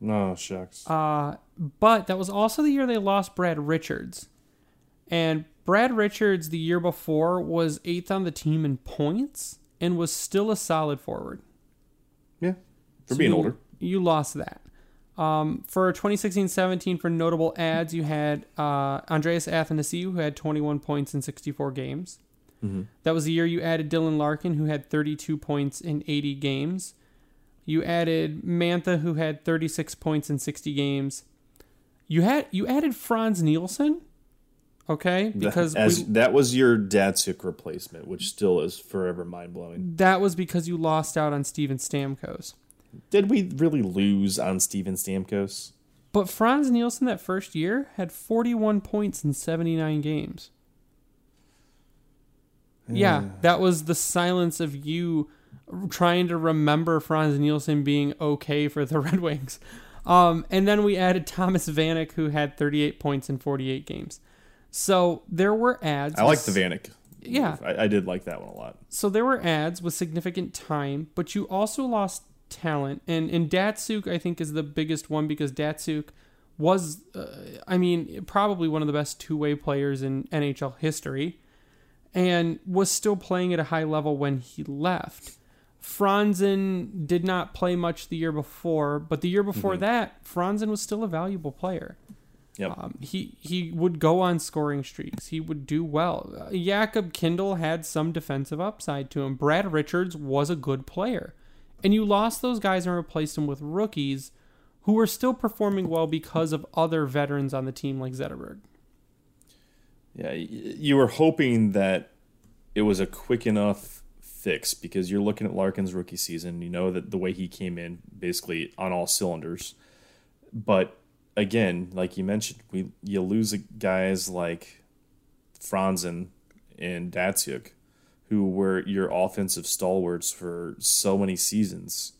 B: No shucks.
A: Uh, but that was also the year they lost Brad Richards. And Brad Richards, the year before, was eighth on the team in points and was still a solid forward.
B: Yeah, for
A: So
B: being
A: you-
B: older.
A: You lost that. Um, for 2016-17, for notable ads, you had uh, Andreas Athanasiou, who had 21 points in 64 games. That was the year you added Dylan Larkin, who had 32 points in 80 games. You added Mantha, who had 36 points in 60 games. You had you added Frans Nielsen, okay, because
B: As,
A: we,
B: that was your Datsyuk replacement, which still is forever mind blowing.
A: that was because you lost out on Steven Stamkos.
B: Did we really lose on Steven Stamkos?
A: But Frans Nielsen that first year had 41 points in 79 games. Yeah, that was the silence of you trying to remember Frans Nielsen being okay for the Red Wings. Um, and then we added Thomas Vanek, who had 38 points in 48 games. So there were ads.
B: I like the Vanek.
A: Yeah.
B: I, I did like that one a lot.
A: so there were ads with significant time, but you also lost talent. And and Datsyuk, I think, is the biggest one because Datsyuk was, uh, I mean, probably one of the best two way players in NHL history, and was still playing at a high level when he left. Franzen did not play much the year before, but the year before that, Franzen was still a valuable player.
B: Yep.
A: Um, he he would go on scoring streaks. He would do well. Uh, Jakob Kindl had some defensive upside to him. Brad Richards was a good player, and you lost those guys and replaced them with rookies who were still performing well because of other veterans on the team like Zetterberg.
B: Yeah, you were hoping that it was a quick enough fix because you're looking at Larkin's rookie season. You know that the way he came in, basically on all cylinders. But again, like you mentioned, we you lose guys like Franzen and Datsyuk, who were your offensive stalwarts for so many seasons.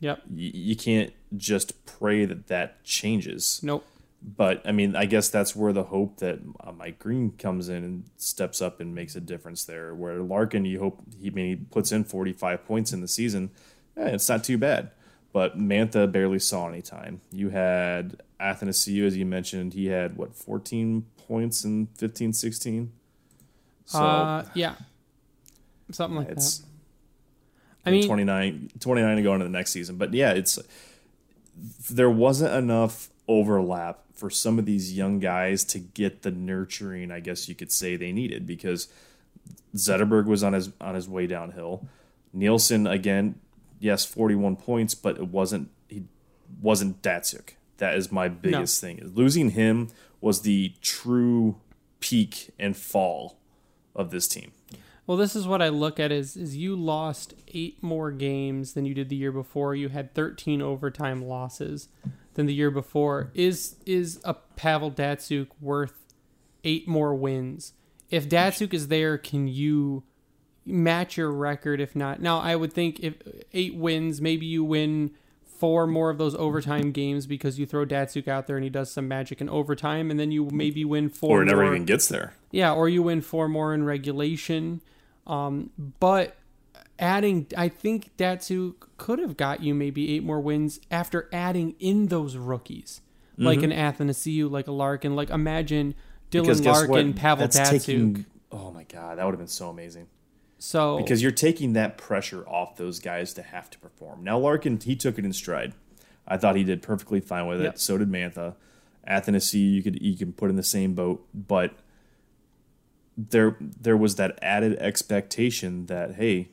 A: Yep.
B: Y- you can't just pray that that changes.
A: Nope.
B: But I mean, I guess that's where the hope that uh, Mike Green comes in and steps up and makes a difference there. Where Larkin, you hope he maybe puts in 45 points in the season. Eh, it's not too bad. But Mantha barely saw any time. You had Athanasiou, as you mentioned, he had what 14 points in 15, 16. So
A: uh, yeah. something like
B: It's
A: that. I mean,
B: 29, 29 to go into the next season. But yeah, it's there wasn't enough overlap for some of these young guys to get the nurturing, I guess you could say they needed because Zetterberg was on his on his way downhill. Nielsen again, yes, 41 points, but it wasn't he wasn't Datsyuk. That is my biggest thing. Losing him was the true peak and fall of this team.
A: Well, this is what I look at is is you lost eight more games than you did the year before. You had 13 overtime losses than the year before. Is is a Pavel Datsyuk worth eight more wins? If Datsyuk is there, can you match your record? If not, now I would think if eight wins, maybe you win four more of those overtime games because you throw Datsyuk out there and he does some magic in overtime, and then you maybe win four.
B: Or it never
A: more.
B: even gets there.
A: Yeah, or you win four more in regulation. Um, but adding, I think Datsyuk could have got you maybe eight more wins after adding in those rookies, like an Athanasiou, like a Larkin. Like imagine
B: Mm-hmm.
A: Dylan Larkin,
B: what?
A: Pavel
B: That's
A: Datsyuk.
B: taking- oh my god, that would have been so amazing.
A: So
B: Because you're taking that pressure off those guys to have to perform. Now Larkin, he took it in stride. I thought he did perfectly fine with it.
A: Yep.
B: So did Mantha. Athanasi, you could you can put in the same boat, but there there was that added expectation that hey,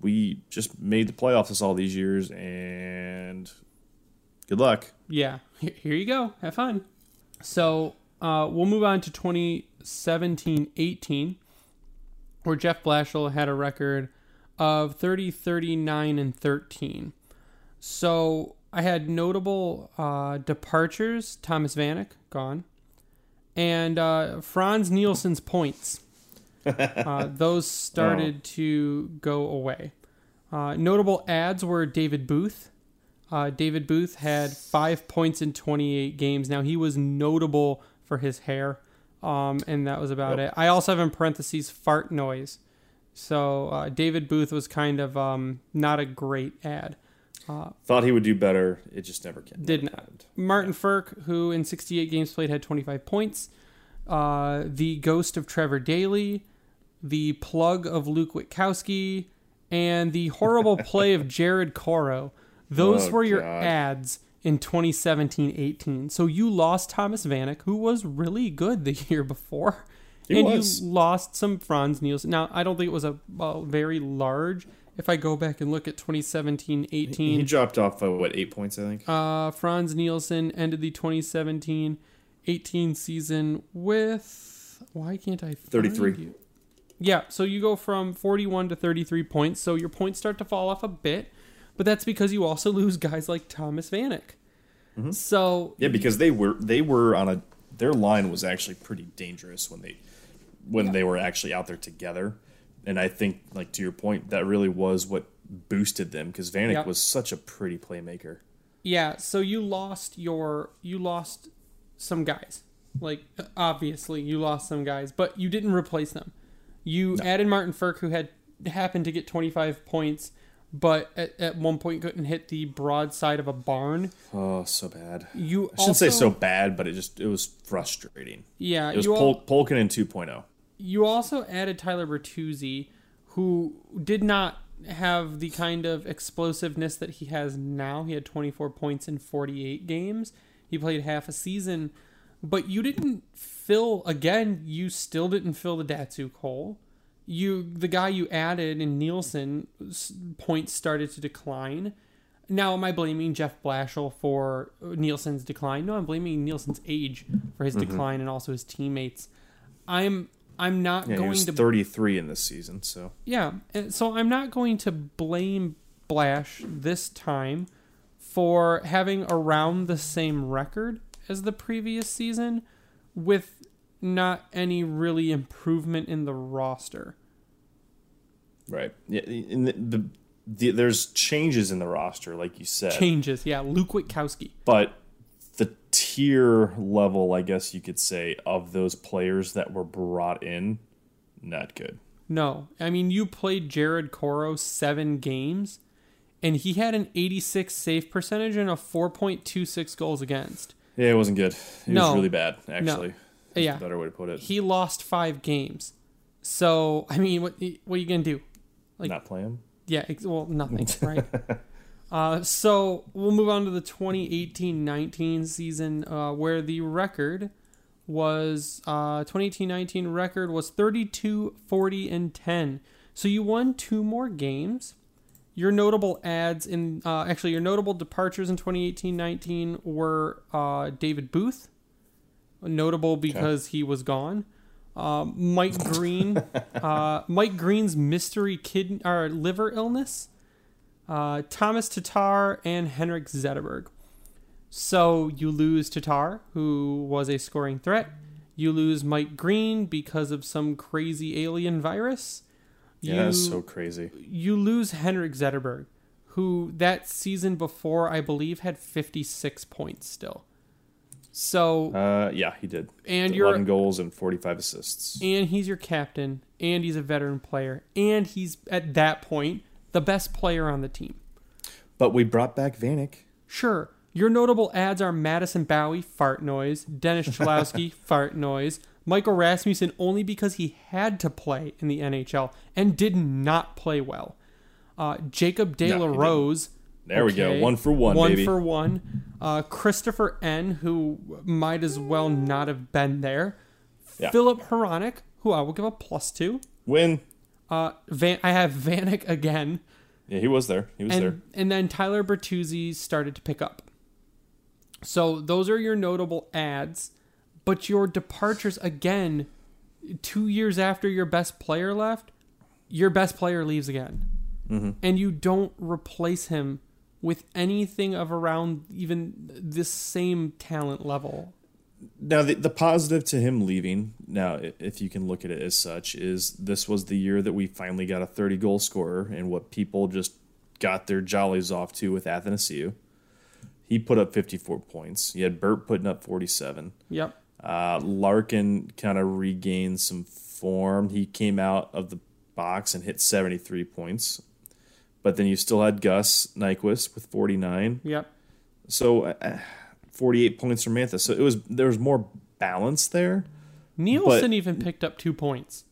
B: we just made the playoffs this all these years and good luck.
A: yeah, here here you go. Have fun. So uh, we'll move on to 2017-18, where Jeff Blashill had a record of 30, 39, and 13. So I had notable uh, departures. Thomas Vanek, gone. And uh, Frans Nielsen's points. Uh, those started to go away. Uh, notable ads were David Booth. Uh, David Booth had five points in 28 games. Now, he was notable for his hair, um, and that was about it. I also have in parentheses fart noise. So, uh, David Booth was kind of um, not a great ad.
B: Thought he would do better. It just never can.
A: Did not.
B: happened.
A: Martin Frk, who in 68 games played, had 25 points. Uh, the ghost of Trevor Daley, the plug of Luke Witkowski, and the horrible play of Jared Coreau. Those
B: Oh,
A: were your
B: God.
A: ads in 2017-18. So you lost Thomas Vanek, who was really good the year before.
B: He
A: and
B: was.
A: you lost some Frans Nielsen. Now, I don't think it was a, a very large. If I go back and look at 2017-18,
B: He dropped off uh, what eight points, I think.
A: uh, Frans Nielsen ended the 2017 18 season with. Why can't I? find
B: 33.
A: You? Yeah, so you go from 41 to 33 points. So your points start to fall off a bit, but that's because you also lose guys like Thomas Vanek.
B: Mm-hmm.
A: So
B: Yeah, because they were they were on a their line was actually pretty dangerous when they when they were actually out there together. And I think, like to your point, that really was what boosted them because Vanek was such a pretty playmaker.
A: yeah, so you lost your you lost some guys. Like obviously you lost some guys, but you didn't replace them. You added Martin Frk, who had happened to get 25 points, but at, at one point couldn't hit the broadside of a barn.
B: Oh, so bad.
A: You
B: I shouldn't say so bad, but it just it was frustrating.
A: Yeah,
B: It was
A: you, al-
B: Pol- Polkin in 2.0.
A: you also added Tyler Bertuzzi, who did not have the kind of explosiveness that he has now. He had 24 points in 48 games. He played half a season, but you didn't fill again. You still didn't fill the Datsyuk hole. You the guy you added in Nielsen points started to decline. Now, am I blaming Jeff Blashill for uh, Nielsen's decline? No, I'm blaming Nielsen's age for his mm-hmm. decline and also his teammates. I'm I'm not
B: Yeah, he
A: going
B: was
A: to
B: 33 in this season, so
A: yeah, so I'm not going to blame Blash this time for having around the same record as the previous season with not any really improvement in the roster.
B: Right. Yeah, in the, the, the there's changes in the roster, like you said,
A: Changes, yeah. Luke Witkowski.
B: but the tier level, I guess you could say, of those players that were brought in, not good.
A: No, I mean you played Jared Coreau seven games, and he had an 86 save percentage and a 4.26 goals against.
B: Yeah, it wasn't good. It
A: No.
B: was really bad, actually. That's
A: Yeah.
B: a better way to put it.
A: he lost five games. So I mean, what what are you gonna do? Like-
B: Not play him.
A: Yeah, ex- well, nothing, right? uh, so we'll move on to the 2018-19 season, uh, where the record was uh, 2018-19 record was 32, 40, and 10. So you won two more games. Your notable ads in uh, actually your notable departures in 2018-19 were uh, David Booth, notable because he was gone. Um, Mike Green, uh, Mike Green's mystery kidney or liver illness, uh, Thomas Tatar, and Henrik Zetterberg. So you lose Tatar, who was a scoring threat. You lose Mike Green because of some crazy alien virus. You,
B: Yeah, that's so crazy.
A: you lose Henrik Zetterberg, who that season before I believe had 56 points still. So
B: Uh, yeah, he did.
A: And you're-
B: eleven goals and forty-five assists.
A: and he's your captain, and he's a veteran player, and he's at that point the best player on the team.
B: But we brought back Vanek.
A: Sure, your notable ads are Madison Bowey, fart noise, Dennis Cholowski, fart noise, Michael Rasmussen only because he had to play in the NHL and did not play well. Uh, Jacob De
B: No,
A: La
B: didn't.
A: Rose.
B: There we go. One for one,
A: One
B: baby.
A: for one. Uh, Christopher N, who might as well not have been there.
B: Yeah.
A: Filip Hronek, who I will give a plus to.
B: Win.
A: Uh, Van, I have Vanek again,
B: Yeah, he was there. He was there.
A: and and then Tyler Bertuzzi started to pick up. So those are your notable ads, but your departures again, two years after your best player left, your best player leaves again,
B: Mm-hmm.
A: and you don't replace him with anything of around even this same talent level.
B: Now, the, the positive to him leaving, now, if you can look at it as such, is this was the year that we finally got a 30 goal scorer and what people just got their jollies off to with Athanasiou. He put up 54 points. You had Bert putting up 47.
A: Yep.
B: Uh, Larkin kind of regained some form. He came out of the box and hit 73 points. But then you still had Gus Nyquist with 49.
A: Yep.
B: So uh, 48 points from Mantha. So it was there was more balance there.
A: Nielsen even picked up two points.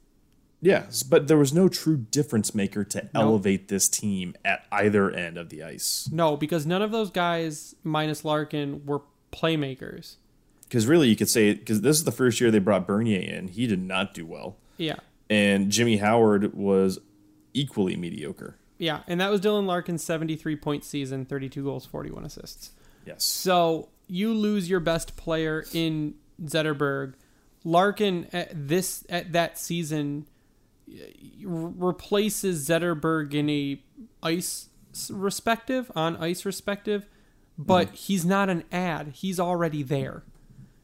B: Yes, but there was no true difference maker to elevate this team at either end of the ice.
A: No, because none of those guys, minus Larkin, were playmakers.
B: Because really, you could say because this is the first year they brought Bernier in. He did not do well,
A: Yeah.
B: and Jimmy Howard was equally mediocre.
A: Yeah. And that was Dylan Larkin's 73 point season, 32 goals, 41 assists.
B: Yes.
A: So you lose your best player in Zetterberg. Larkin at this at that season replaces Zetterberg in a ice respective on ice respective, but he's not an ad. He's already there,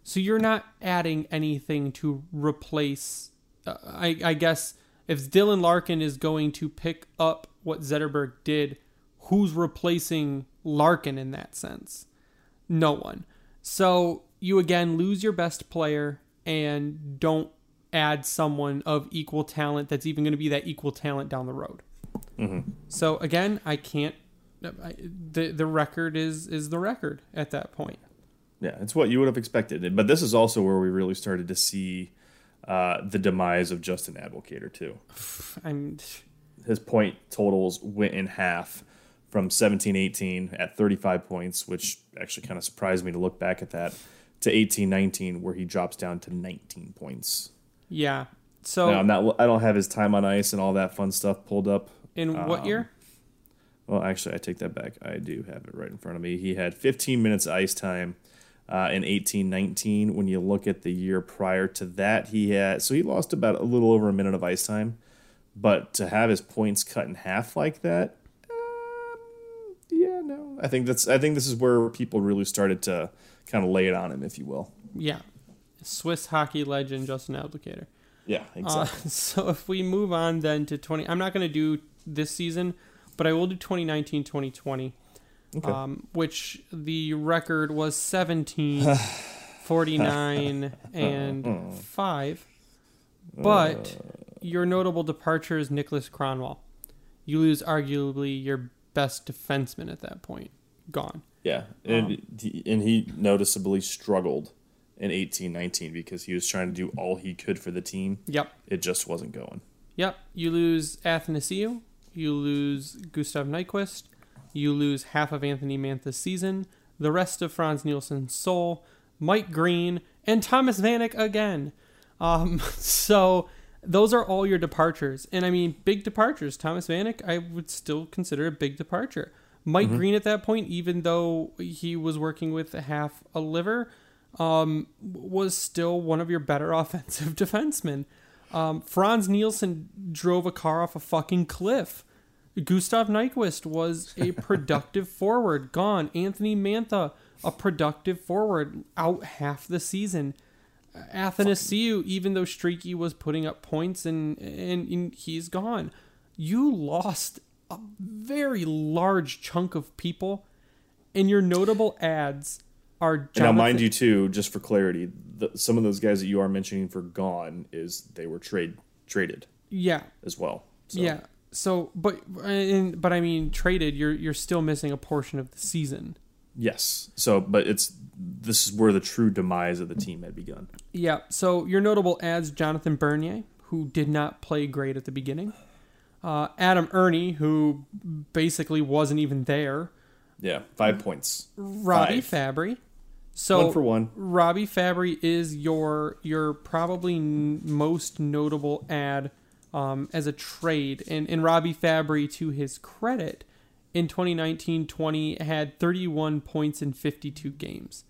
A: so you're not adding anything to replace. Uh, I, I guess if Dylan Larkin is going to pick up what Zetterberg did, who's replacing Larkin in that sense? No one. So you again lose your best player and don't add someone of equal talent that's even going to be that equal talent down the road. So again, I can't. I, the the record is is the record at that point.
B: Yeah, it's what you would have expected. But this is also where we really started to see uh, the demise of Justin Abdelkader too.
A: I'm
B: his point totals went in half from 17 18 at 35 points, which actually kind of surprised me to look back at that, to 18 19, where he drops down to 19 points.
A: yeah. So
B: Now, I'm not, I don't have his time on ice and all that fun stuff pulled up.
A: in
B: um,
A: what year?
B: Well, actually, I take that back. I do have it right in front of me. He had 15 minutes ice time uh, in 18 19. When you look at the year prior to that, he had, so he lost about a little over a minute of ice time. But to have his points cut in half like that, um, yeah, no. I think that's, I think this is where people really started to kind of lay it on him, if you will.
A: Yeah. Swiss hockey legend Justin Abdelkader.
B: Yeah,
A: Uh,
B: exactly.
A: so if we move on then to 20 I'm not going to do this season, but I will do 2019 2020.
B: Okay.
A: Um, which the record was 17 49 and 5. But your notable departure is Nicholas Kronwall. You lose arguably your best defenseman at that point. Gone.
B: yeah, and, he, and he noticeably struggled in 18 19 because he was trying to do all he could for the team.
A: Yep.
B: It just wasn't going.
A: Yep. You lose Athanasiou, you lose Gustav Nyquist, you lose half of Anthony Mantha's season, the rest of Frans Nielsen's soul, Mike Green, and Thomas Vanek again. Um, so those are all your departures. And I mean, big departures. Thomas Vanek, I would still consider a big departure. Mike Green at that point, even though he was working with half a liver, um, was still one of your better offensive defensemen. Um, Frans Nielsen drove a car off a fucking cliff. Gustav Nyquist was a productive forward, gone. Anthony Mantha, a productive forward, out half the season. Athanasiou, even though Streaky was putting up points and, and and he's gone, you lost a very large chunk of people, and your notable ads are.
B: And now, mind you, too, just for clarity, the, some of those guys that you are mentioning for gone is they were trade traded
A: yeah,
B: as well. So,
A: Yeah. So, but and, but I mean, traded. You're you're still missing a portion of the season.
B: Yes. So, but it's this is where the true demise of the team had begun.
A: Yeah. So your notable ads: Jonathan Bernier, who did not play great at the beginning. Uh, Adam Erne, who basically wasn't even there.
B: Yeah, five points.
A: Robbie
B: Five.
A: Fabbri. So
B: One for one.
A: Robbie Fabbri is your your probably n- most notable ad um, as a trade, and and Robbie Fabbri, to his credit, in 2019-20 had 31 points in 52 games.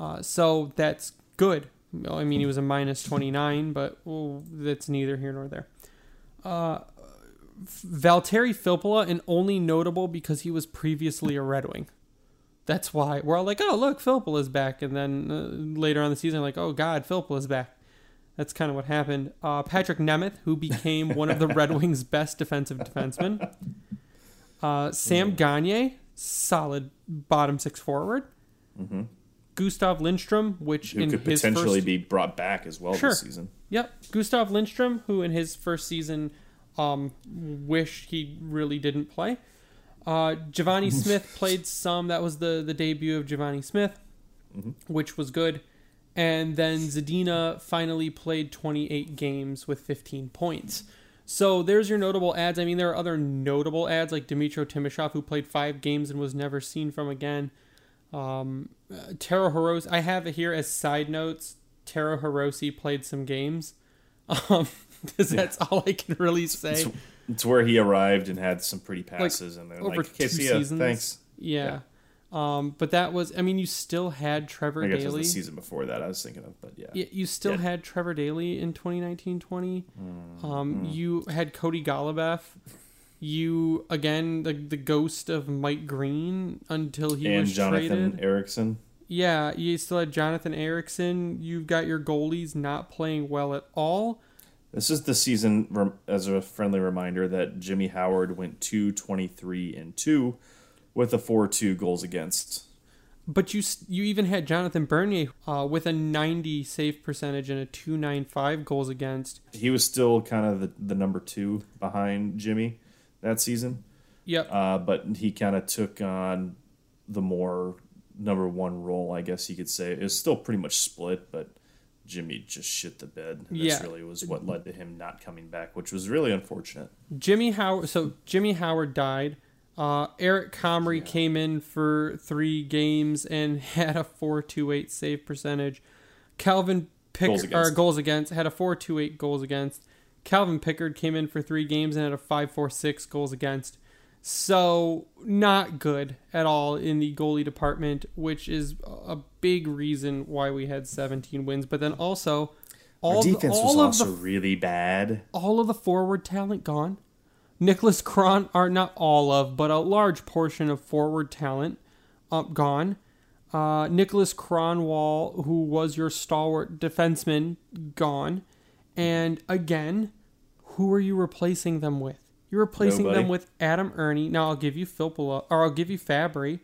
A: Uh, so that's good. Well, I mean, he was a minus 29, but well, that's neither here nor there. Uh, Valtteri Filppula, and only notable because he was previously a Red Wing. That's why we're all like, oh, look, is back. And then uh, later on the season, like, oh, God, is back. That's kind of what happened. Uh, Patrick Nemeth, who became one of the Red Wings' best defensive defensemen. Uh, Sam Gagne, solid bottom six forward. Gustav Lindstrom, which
B: Who
A: in
B: could potentially
A: first
B: be brought back as well
A: Sure.
B: this season.
A: Yep, Gustav Lindstrom, who in his first season, um, wish he really didn't play. Uh, Givani Smith played some. That was the the debut of Givani Smith, which was good. And then Zadina finally played 28 games with 15 points. So there's your notable ads. I mean, there are other notable ads like Dmytro Timashov, who played five games and was never seen from again. Um, uh, Taro Hirose, I have it here as side notes. Taro Hirose played some games. Um, 'cause that's all I can really say.
B: It's, it's where he arrived and had some pretty passes, and they're
A: over
B: like,
A: two seasons.
B: Thanks."
A: Yeah. Um, but that was, I mean, you still had Trevor
B: I guess it was
A: Daley.
B: the season before that I was thinking of, but yeah.
A: You still
B: Yeah.
A: had Trevor Daley in 2019 20.
B: Mm,
A: Um, You had Cody Goloubef. You, again, the, the ghost of Mike Green until he
B: and
A: was
B: Jonathan
A: traded.
B: Ericsson.
A: Yeah, you still had Jonathan Ericsson. You've got your goalies not playing well at all.
B: This is the season, as a friendly reminder, that Jimmy Howard went 2 23 and 2 with a 4 2 goals against.
A: But you you even had Jonathan Bernier uh, with a 90 save percentage and a 295 goals against.
B: He was still kind of the, the number two behind Jimmy that season,
A: Yep.
B: uh, but he kind of took on the more number one role, I guess you could say. It was still pretty much split, but Jimmy just shit the bed. And
A: Yeah.
B: This really was what led to him not coming back, which was really unfortunate.
A: Jimmy Howard. So Jimmy Howard died. Uh, Eric Comrie came in for three games and had a 4.28 save percentage. Calvin Pickard
B: Goals
A: or
B: against.
A: goals against had a 4.28 goals against. Calvin Pickard came in for three games and had a 5.46 goals against. So not good at all in the goalie department, which is a big reason why we had 17 wins. But then also, all
B: Our
A: the-
B: defense
A: all
B: was also
A: the
B: really bad.
A: all of the forward talent gone. Nicholas Cron, are not all of, but a large portion of forward talent uh, gone. Uh, Nicholas Kronwall, who was your stalwart defenseman, gone. And again, who are you replacing them with? You're replacing
B: Nobody.
A: them with Adam Erne. Now I'll give you Filppula, or I'll give you Fabbri.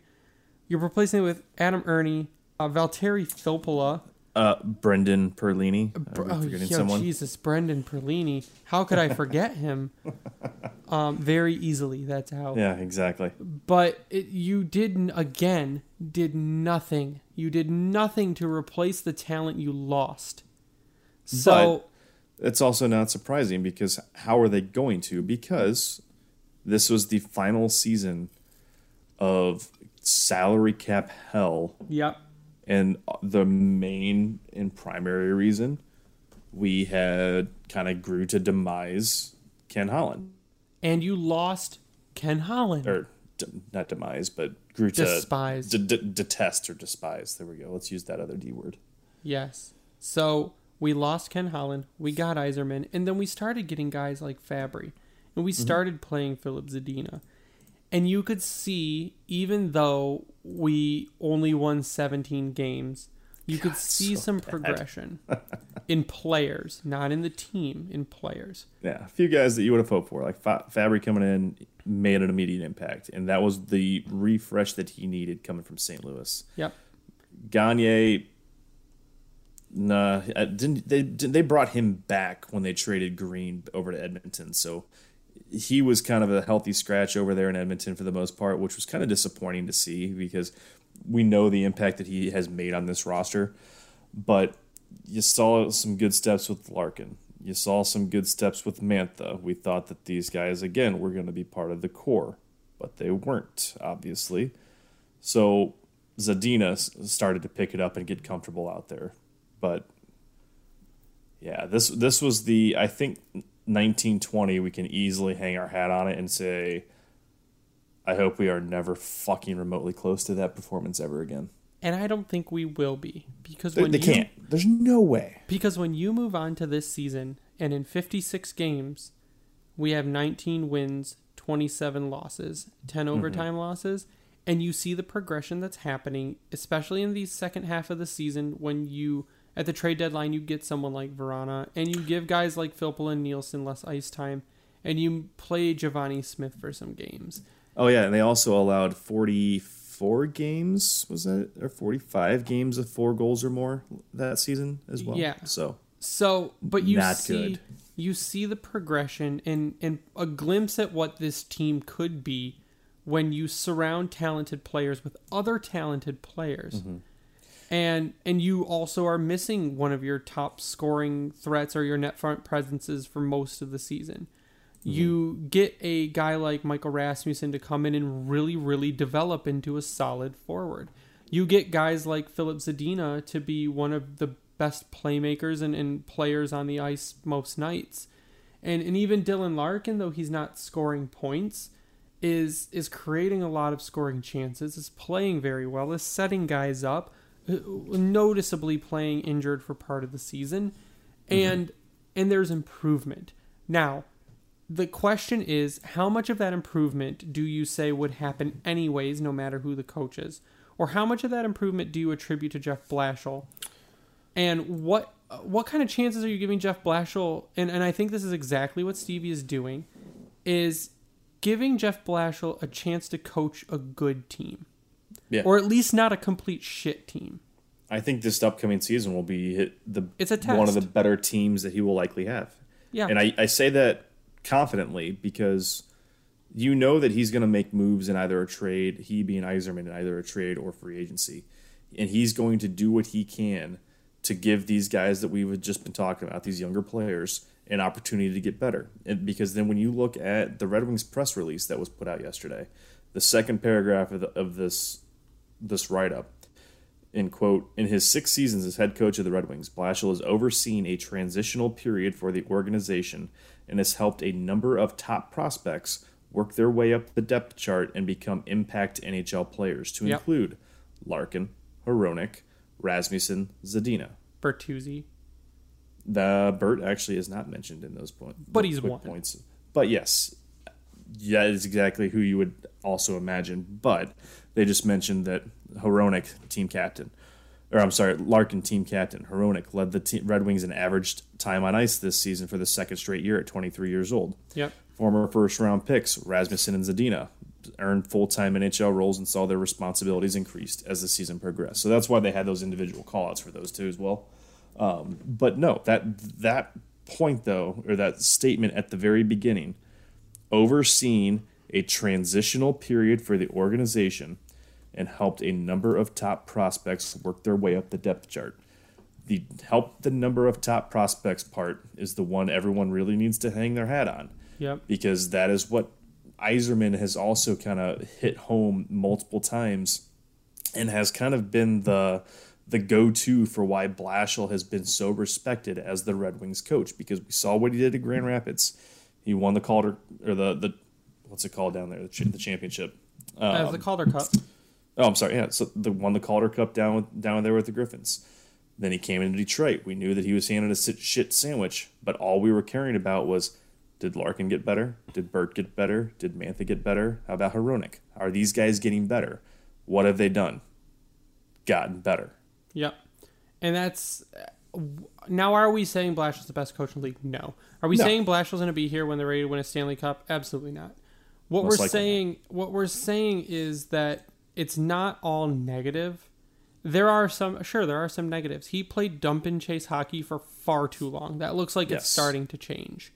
A: You're replacing it with Adam Erne, uh, Valtteri Filppula,
B: Uh, Brendan Perlini. Are
A: Oh, yo,
B: someone?
A: Jesus, Brendan Perlini. How could I forget him? um, very easily. That's how.
B: Yeah, exactly.
A: But it, you did n- again did nothing. You did nothing to replace the talent you lost. So
B: It's also not surprising because how are they going to? Because This was the final season of salary cap hell,
A: Yep.
B: And the main and primary reason we had kind of grew to demise Ken Holland,
A: And you lost Ken Holland.
B: or d- not demise, but grew to
A: Despise.
B: detest or despise. There we go. Let's use that other D word.
A: Yes. So we lost Ken Holland, we got Yzerman, and then we started getting guys like Fabbri. And we mm-hmm. started playing Filip Zadina. And you could see, even though we only won 17 games, you could see
B: so
A: some
B: bad.
A: progression in players, not in the team, in players.
B: Yeah, a few guys that you would have hoped for, like Fa- Fabbri coming in, made an immediate impact, and that was the refresh that he needed coming from St. Louis.
A: Yep.
B: Gagne, nah, uh, didn't they? Didn't, they brought him back when they traded Green over to Edmonton, so he was kind of a healthy scratch over there in Edmonton for the most part, which was kind of disappointing to see because we know the impact that he has made on this roster. But you saw some good steps with Larkin. You saw some good steps with Mantha. We thought that these guys again were going to be part of the core, but they weren't, obviously. So Zadina started to pick it up and get comfortable out there. But yeah, this this was the I think 1920 we can easily hang our hat on it and say I hope we are never fucking remotely close to that performance ever again.
A: And I don't think we will be because
B: They,
A: when
B: they
A: you,
B: can't. There's no way.
A: Because when you move on to this season, and in 56 games, we have 19 wins, 27 losses, 10 mm-hmm. overtime losses, and you see the progression that's happening, especially in the second half of the season when you, at the trade deadline, you get someone like Vrana, and you give guys like Philpel and Nielsen less ice time, and you play Givani Smith for some games.
B: Oh yeah, and they also allowed 44 games, was that or 45 games of four goals or more that season as well.
A: Yeah.
B: So
A: So, but you
B: Not
A: see,
B: good.
A: you see the progression and and a glimpse at what this team could be when you surround talented players with other talented players.
B: Mm-hmm.
A: And and you also are missing one of your top scoring threats or your net front presences for most of the season.
B: Mm-hmm.
A: You get a guy like Michael Rasmussen to come in and really, really develop into a solid forward. You get guys like Filip Zadina to be one of the best playmakers and, and players on the ice most nights. And and even Dylan Larkin, though he's not scoring points, is is creating a lot of scoring chances, is playing very well, is setting guys up, noticeably playing injured for part of the season. Mm-hmm. And and there's improvement. Now, the question is how much of that improvement do you say would happen anyways no matter who the coach is or how much of that improvement do you attribute to jeff blashill and what what kind of chances are you giving jeff blashill and, and i think this is exactly what stevie is doing is giving jeff blashill a chance to coach a good team
B: yeah,
A: or at least not a complete shit team
B: I think this upcoming season will be hit the
A: It's a
B: one of the better teams that he will likely have.
A: yeah
B: And I, I say that confidently because you know that he's going to make moves in either a trade, he being Yzerman in either a trade or free agency. And he's going to do what he can to give these guys that we've just been talking about, these younger players, an opportunity to get better. And because then when you look at the Red Wings press release that was put out yesterday, the second paragraph of, the, of this this write up, in quote, in his six seasons as head coach of the Red Wings, Blashill has overseen a transitional period for the organization and has helped a number of top prospects work their way up the depth chart and become impact NHL players, to
A: Yep.
B: include Larkin, Hronek, Rasmussen, Zadina.
A: bertuzzi
B: The Bert actually is not mentioned in those points,
A: But he's one.
B: points. But yes, yeah, is exactly who you would also imagine. But they just mentioned that Hronek, team captain, or I'm sorry, Larkin, team captain. Hronek led the team, Red Wings in average time on ice this season for the second straight year at 23 years old.
A: yep
B: Former first round picks, Rasmussen and Zadina, earned full time NHL roles and saw their responsibilities increased as the season progressed. So that's why they had those individual call outs for those two as well. Um, but no, that that point though, or that statement at the very beginning, overseeing a transitional period for the organization and helped a number of top prospects work their way up the depth chart. The help the number of top prospects part is the one everyone really needs to hang their hat on
A: yep
B: because that is what Yzerman has also kind of hit home multiple times and has kind of been the the go-to for why Blashill has been so respected as the Red Wings coach because we saw what he did at Grand Rapids. He won the Calder or the the what's it called down there the, the championship.
A: Um, As the Calder Cup.
B: Oh, I'm sorry. Yeah, so the won the Calder Cup down with, down there with the Griffins. Then he came into Detroit. We knew that he was handed a shit sandwich, but all we were caring about was did Larkin get better? Did Bert get better? Did Mantha get better? How about Hronek? Are these guys getting better? What have they done? Gotten better.
A: Yep. And that's now. Are we saying Blash is the best coach in the league? No. Are we no. saying Blashill's going to be here when they're ready to win a Stanley Cup? Absolutely not. What Most we're saying, not. what we're saying is that it's not all negative. There are some, sure, there are some negatives. He played dump and chase hockey for far too long. That looks like yes. it's starting to change.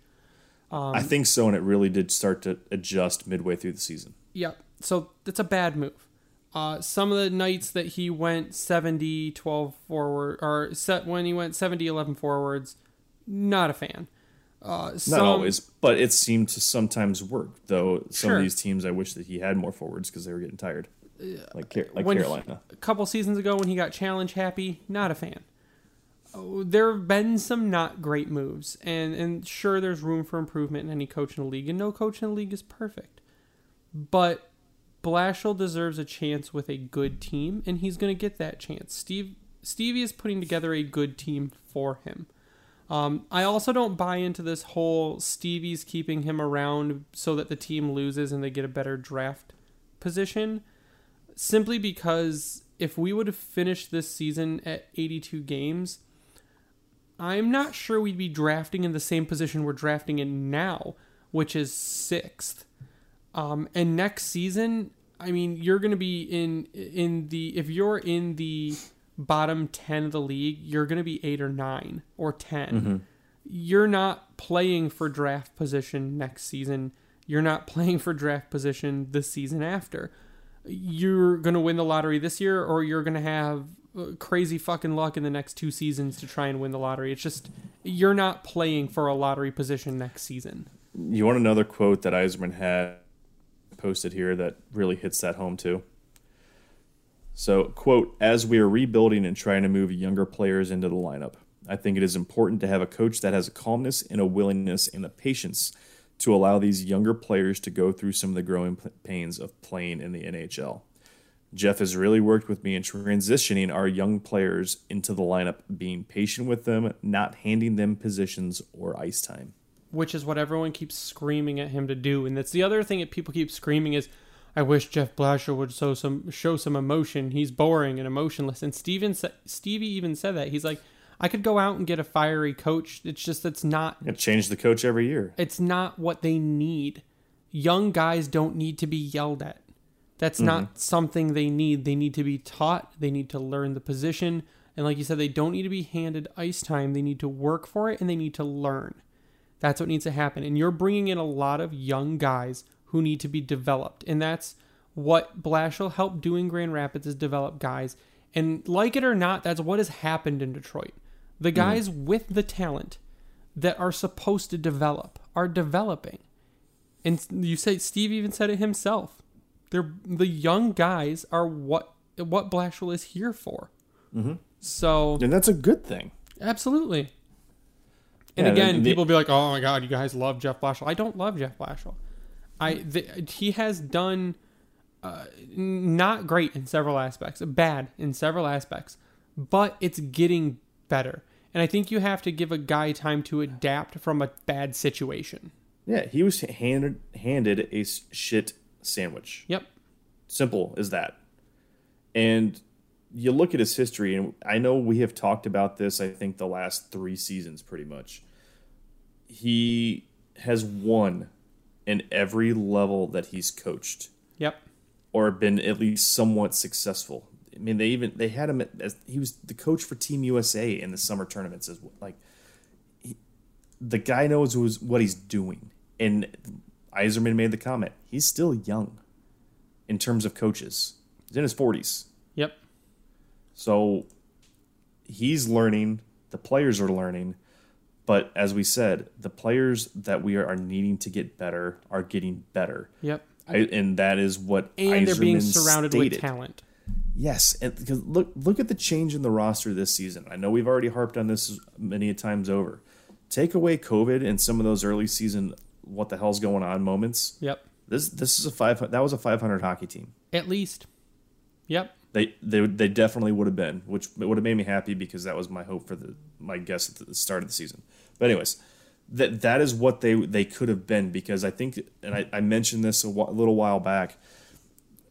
B: Um, I think so, and it really did start to adjust midway through the season.
A: Yeah, so that's a bad move. Uh, some of the nights that he went 70 12 forward, or set when he went 70 11 forwards, not a fan.
B: Uh, some, not always, but it seemed to sometimes work. Though some sure. of these teams, I wish that he had more forwards because they were getting tired, like like when Carolina.
A: He, a couple seasons ago, when he got challenge happy, not a fan there have been some not great moves, and and sure, there's room for improvement in any coach in the league, and no coach in the league is perfect. But Blashill deserves a chance with a good team, and he's going to get that chance. Steve Stevie is putting together a good team for him. Um, I also don't buy into this whole Stevie's keeping him around so that the team loses and they get a better draft position. Simply because if we would have finished this season at 82 games, I'm not sure we'd be drafting in the same position we're drafting in now, which is sixth. Um, and next season, I mean, you're going to be in in the if you're in the bottom ten of the league, you're going to be eight or nine or 10 mm-hmm. You're not playing for draft position next season. You're not playing for draft position the season after. You're going to win the lottery this year, or you're going to have uh, crazy fucking luck in the next two seasons to try and win the lottery. It's just you're not playing for a lottery position next season.
B: You want another quote that Yzerman had posted here that really hits that home too. So, quote, as we are rebuilding and trying to move younger players into the lineup, I think it is important to have a coach that has a calmness and a willingness and a patience to allow these younger players to go through some of the growing pains of playing in the NHL. Jeff has really worked with me in transitioning our young players into the lineup, being patient with them, not handing them positions or ice time.
A: Which is what everyone keeps screaming at him to do. And that's the other thing that people keep screaming is, I wish Jeff Blashill would show some show some emotion. He's boring and emotionless. And Steven Stevie even said that. He's like, I could go out and get a fiery coach. It's just that's not
B: it change the coach every year.
A: It's not what they need. Young guys don't need to be yelled at. That's mm-hmm. not something they need. They need to be taught, they need to learn the position. And like you said, they don't need to be handed ice time. They need to work for it and they need to learn. That's what needs to happen. And you're bringing in a lot of young guys who need to be developed. And that's what Blashill helped do in Grand Rapids is develop guys. And like it or not, that's what has happened in Detroit. The mm-hmm. guys mm. with the talent that are supposed to develop are developing. And you say Steve even said it himself. They're the young guys are what what Blashill is here for. Mm-hmm. So
B: and that's a good thing.
A: Absolutely. And yeah, again, people be like, "Oh my God, you guys love Jeff Blashill." I don't love Jeff Blashill. I the, he has done uh, not great in several aspects, bad in several aspects, but it's getting better. And I think you have to give a guy time to adapt from a bad situation.
B: Yeah, he was handed handed a shit sandwich.
A: Yep.
B: Simple as that. And you look at his history, and I know we have talked about this, I think, the last three seasons pretty much. He has won in every level that he's coached.
A: Yep.
B: Or been at least somewhat successful. I mean, they even they had him as he was the coach for Team USA in the summer tournaments as like he, the guy knows who's, what he's doing. And Yzerman made the comment. He's still young in terms of coaches. He's in his 40s.
A: Yep.
B: So he's learning. The players are learning. But as we said, the players that we are, are needing to get better are getting better.
A: Yep.
B: I, and that is what
A: And they're being surrounded
B: stated.
A: with talent.
B: Yes, and because look look at the change in the roster this season. I know we've already harped on this many a times over. Take away COVID and some of those early season what the hell's going on moments.
A: Yep.
B: This this is a five that was a 500 hockey team.
A: At least. Yep.
B: They they they definitely would have been, which would have made me happy because that was my hope for the my guess at the start of the season. But anyways, that that is what they they could have been because I think and I, I mentioned this a little while back.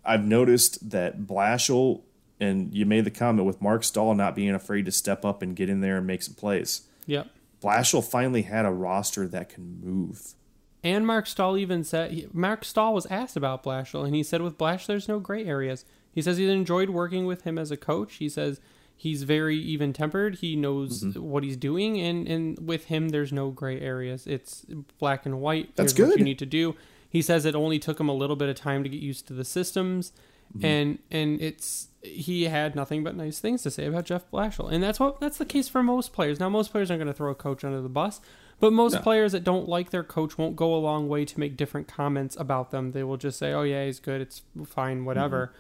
B: I've noticed that Blashill and you made the comment with Marc Staal not being afraid to step up and get in there and make some plays.
A: Yep.
B: Blashill finally had a roster that can move.
A: And Marc Staal even said Marc Staal was asked about Blashill, and he said with Blash there's no gray areas. He says he's enjoyed working with him as a coach. He says he's very even tempered. He knows
B: Mm-hmm.
A: what he's doing, and and with him there's no gray areas. It's black and white.
B: That's
A: Here's What
B: good.
A: you need to do. He says it only took him a little bit of time to get used to the systems,
B: Mm-hmm.
A: and and it's he had nothing but nice things to say about Jeff Blashill, and that's what that's the case for most players. Now most players aren't going to throw a coach under the bus, but most
B: No.
A: players that don't like their coach won't go a long way to make different comments about them. They will just say, "Oh yeah, he's good. It's fine, whatever."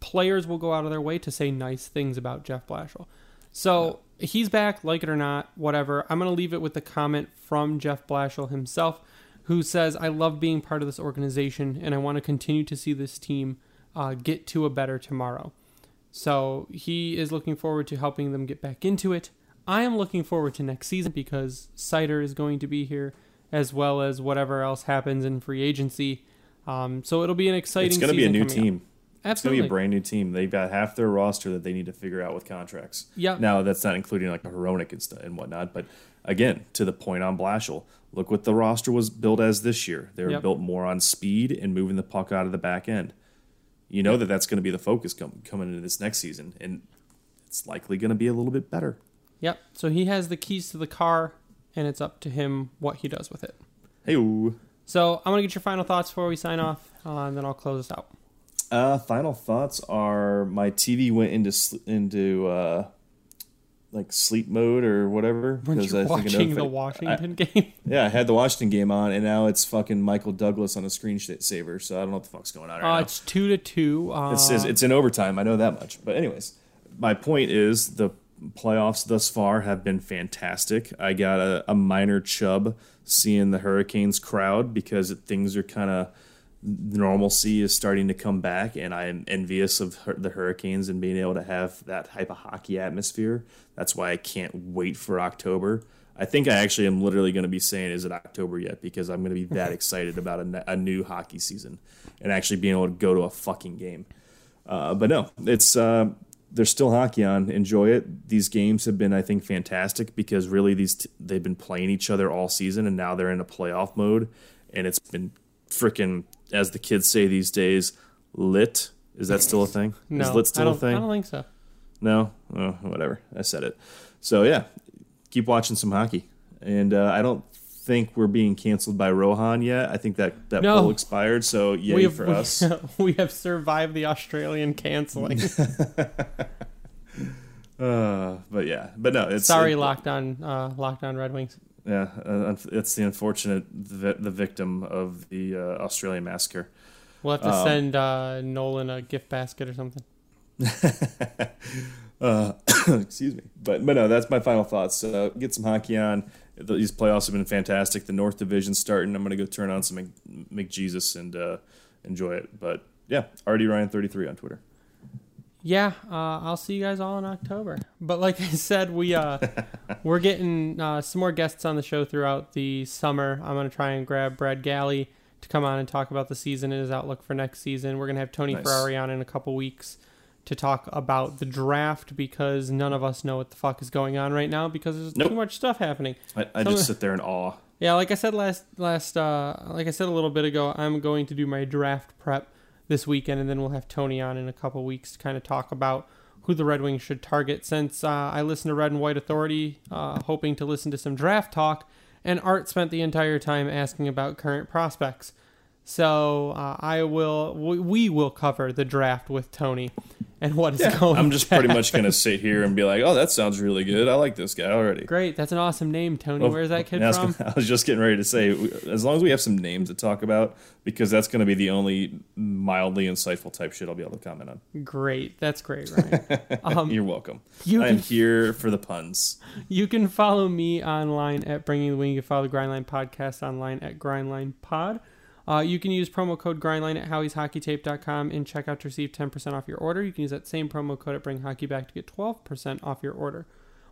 A: Players will go out of their way to say nice things about Jeff Blashill. So he's back, like it or not, whatever. I'm going to leave it with the comment from Jeff Blashill himself, who says, I love being part of this organization and I want to continue to see this team uh, get to a better tomorrow. So he is looking forward to helping them get back into it. I am looking forward to next season because Seider is going to be here as well as whatever else happens in free agency. Um, so it'll be an exciting.
B: It's going to be a new
A: coming up.
B: team. It's going
A: Absolutely.
B: to be a brand new team. They've got half their roster that they need to figure out with contracts.
A: Yeah.
B: Now that's not including like a Hronek and stuff and whatnot. But again, to the point on Blashill, look what the roster was built as this year. They were
A: Yep.
B: built more on speed and moving the puck out of the back end. You know that that's going to be the focus com- coming into this next season, and it's likely going to be a little bit better.
A: Yep. So he has the keys to the car, and it's up to him what he does with it.
B: Hey,
A: So I'm gonna get your final thoughts before we sign off, uh, and then I'll close us out.
B: Uh, final thoughts are my TV went into sl- into uh, like sleep mode or whatever
A: Weren't
B: I think
A: watching the
B: I-
A: Washington game?
B: Yeah, I had the Washington game on, and now it's fucking Michael Douglas on a screensaver. So I don't know what the fuck's going on right
A: Uh,
B: now.
A: it's two to two. Uh,
B: It's, it's it's in overtime. I know that much. But anyways, my point is the playoffs thus far have been fantastic. I got a, a minor chub seeing the Hurricanes crowd because things are kind of normalcy is starting to come back, and I am envious of the Hurricanes and being able to have that type of hockey atmosphere. That's why I can't wait for October. I think I actually am literally going to be saying, "Is it October yet?" Because I'm going to be that excited about a, a new hockey season and actually being able to go to a fucking game. Uh, but no, it's uh, there's still hockey on. Enjoy it. These games have been, I think, fantastic because really these t- they've been playing each other all season, and now they're in a playoff mode, and it's been freaking, as the kids say these days, lit. Is that still a thing?
A: no,
B: Is lit still a thing?
A: I don't think so.
B: No, oh, whatever. I said it. So yeah, keep watching some hockey, and uh, I don't think we're being canceled by Rohan yet. I think that that
A: No.
B: poll expired. So yay
A: we have,
B: for
A: we,
B: us.
A: we have survived the Australian canceling.
B: Uh, but yeah, but no, it's
A: Sorry,
B: it-
A: on uh, lockdown Red Wings.
B: Yeah, uh, it's the unfortunate vi- the victim of the uh, Australian massacre.
A: We'll have to
B: Um,
A: send uh, Nolan a gift basket or something.
B: Uh, excuse me, but but no, that's my final thoughts. Uh, get some hockey on. These playoffs have been fantastic. The North Division starting. I'm gonna go turn on some Mc- McJesus and uh, enjoy it. But yeah, RD Ryan 33 on Twitter.
A: Yeah, uh, I'll see you guys all in October. But like I said, we uh, we're getting uh, some more guests on the show throughout the summer. I'm gonna try and grab Brad Galli to come on and talk about the season and his outlook for next season. We're gonna have Tony
B: Nice.
A: Ferrari on in a couple weeks to talk about the draft because none of us know what the fuck is going on right now because there's
B: Nope.
A: too much stuff happening.
B: I, I just sit there in awe.
A: Yeah, like I said last last uh, like I said a little bit ago, I'm going to do my draft prep this weekend, and then we'll have Tony on in a couple weeks to kind of talk about who the Red Wings should target. Since uh, I listened to Red and White Authority, uh, hoping to listen to some draft talk, and Art spent the entire time asking about current prospects. So uh, I will we will cover the draft with Tony, and what is going. On?
B: I'm just pretty much gonna sit here and be like, "Oh, that sounds really good. I like this guy already."
A: Great, that's an awesome name, Tony.
B: Well,
A: Where's that kid
B: I
A: from?
B: gonna- I was just getting ready to say, as long as we have some names to talk about, because that's going to be the only mildly insightful type shit I'll be able to comment on.
A: Great, that's great, Ryan.
B: Um, You're welcome.
A: you
B: I'm here for the puns.
A: You can follow me online at Bringing the Wing. You can follow the Grindline Podcast online at Grindline Pod. Uh, you can use promo code Grindline at Howie'sHockeyTape.com and check out to receive 10% off your order. You can use that same promo code at Bring Hockey Back to get 12% off your order.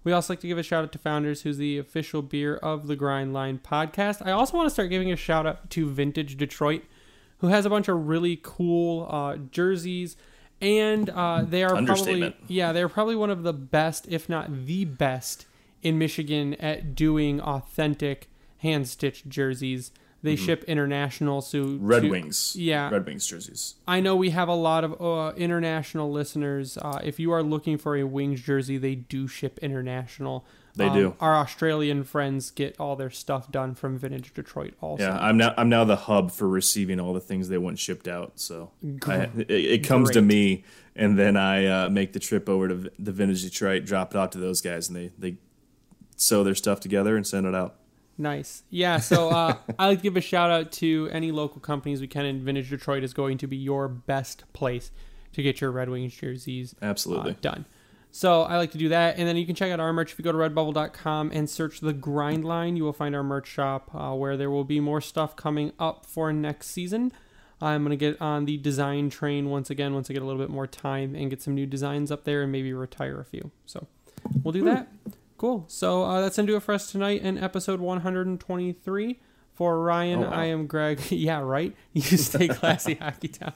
A: We also like to give a shout out to Founders, who's the official beer of the Grindline Podcast. I also want to start giving a shout out to Vintage Detroit, who has a bunch of really cool uh, jerseys. And uh, they are probably yeah, they're probably one of the best, if not the best, in Michigan at doing authentic hand stitched jerseys. They ship international, so
B: Mm-hmm. Red
A: to-
B: Wings.
A: yeah.
B: Red Wings jerseys.
A: I know we have a lot of uh, international listeners. Uh, if you are looking for a Wings jersey, they do ship international.
B: They
A: Um,
B: do.
A: Our Australian friends get all their stuff done from Vintage Detroit. Also,
B: Yeah, I'm now I'm now the hub for receiving all the things they want shipped out. So I, it, it comes to me, and then I uh, make the trip over to the Vintage Detroit, drop it off to those guys, and they they sew their stuff together and send it out.
A: Nice. Yeah. So uh, I like to give a shout out to any local companies we can. And Vintage Detroit is going to be your best place to get your Red Wings jerseys uh,
B: Absolutely.
A: done. So I like to do that. And then you can check out our merch if you go to redbubble.com and search the grind line. You will find our merch shop uh, where there will be more stuff coming up for next season. I'm going to get on the design train once again once I get a little bit more time and get some new designs up there and maybe retire a few. So we'll do that. Cool. So uh, that's to do it for us tonight in episode 123. For Ryan,
B: Oh, wow.
A: I am Greg. yeah, right? You stay classy, Hockey Town.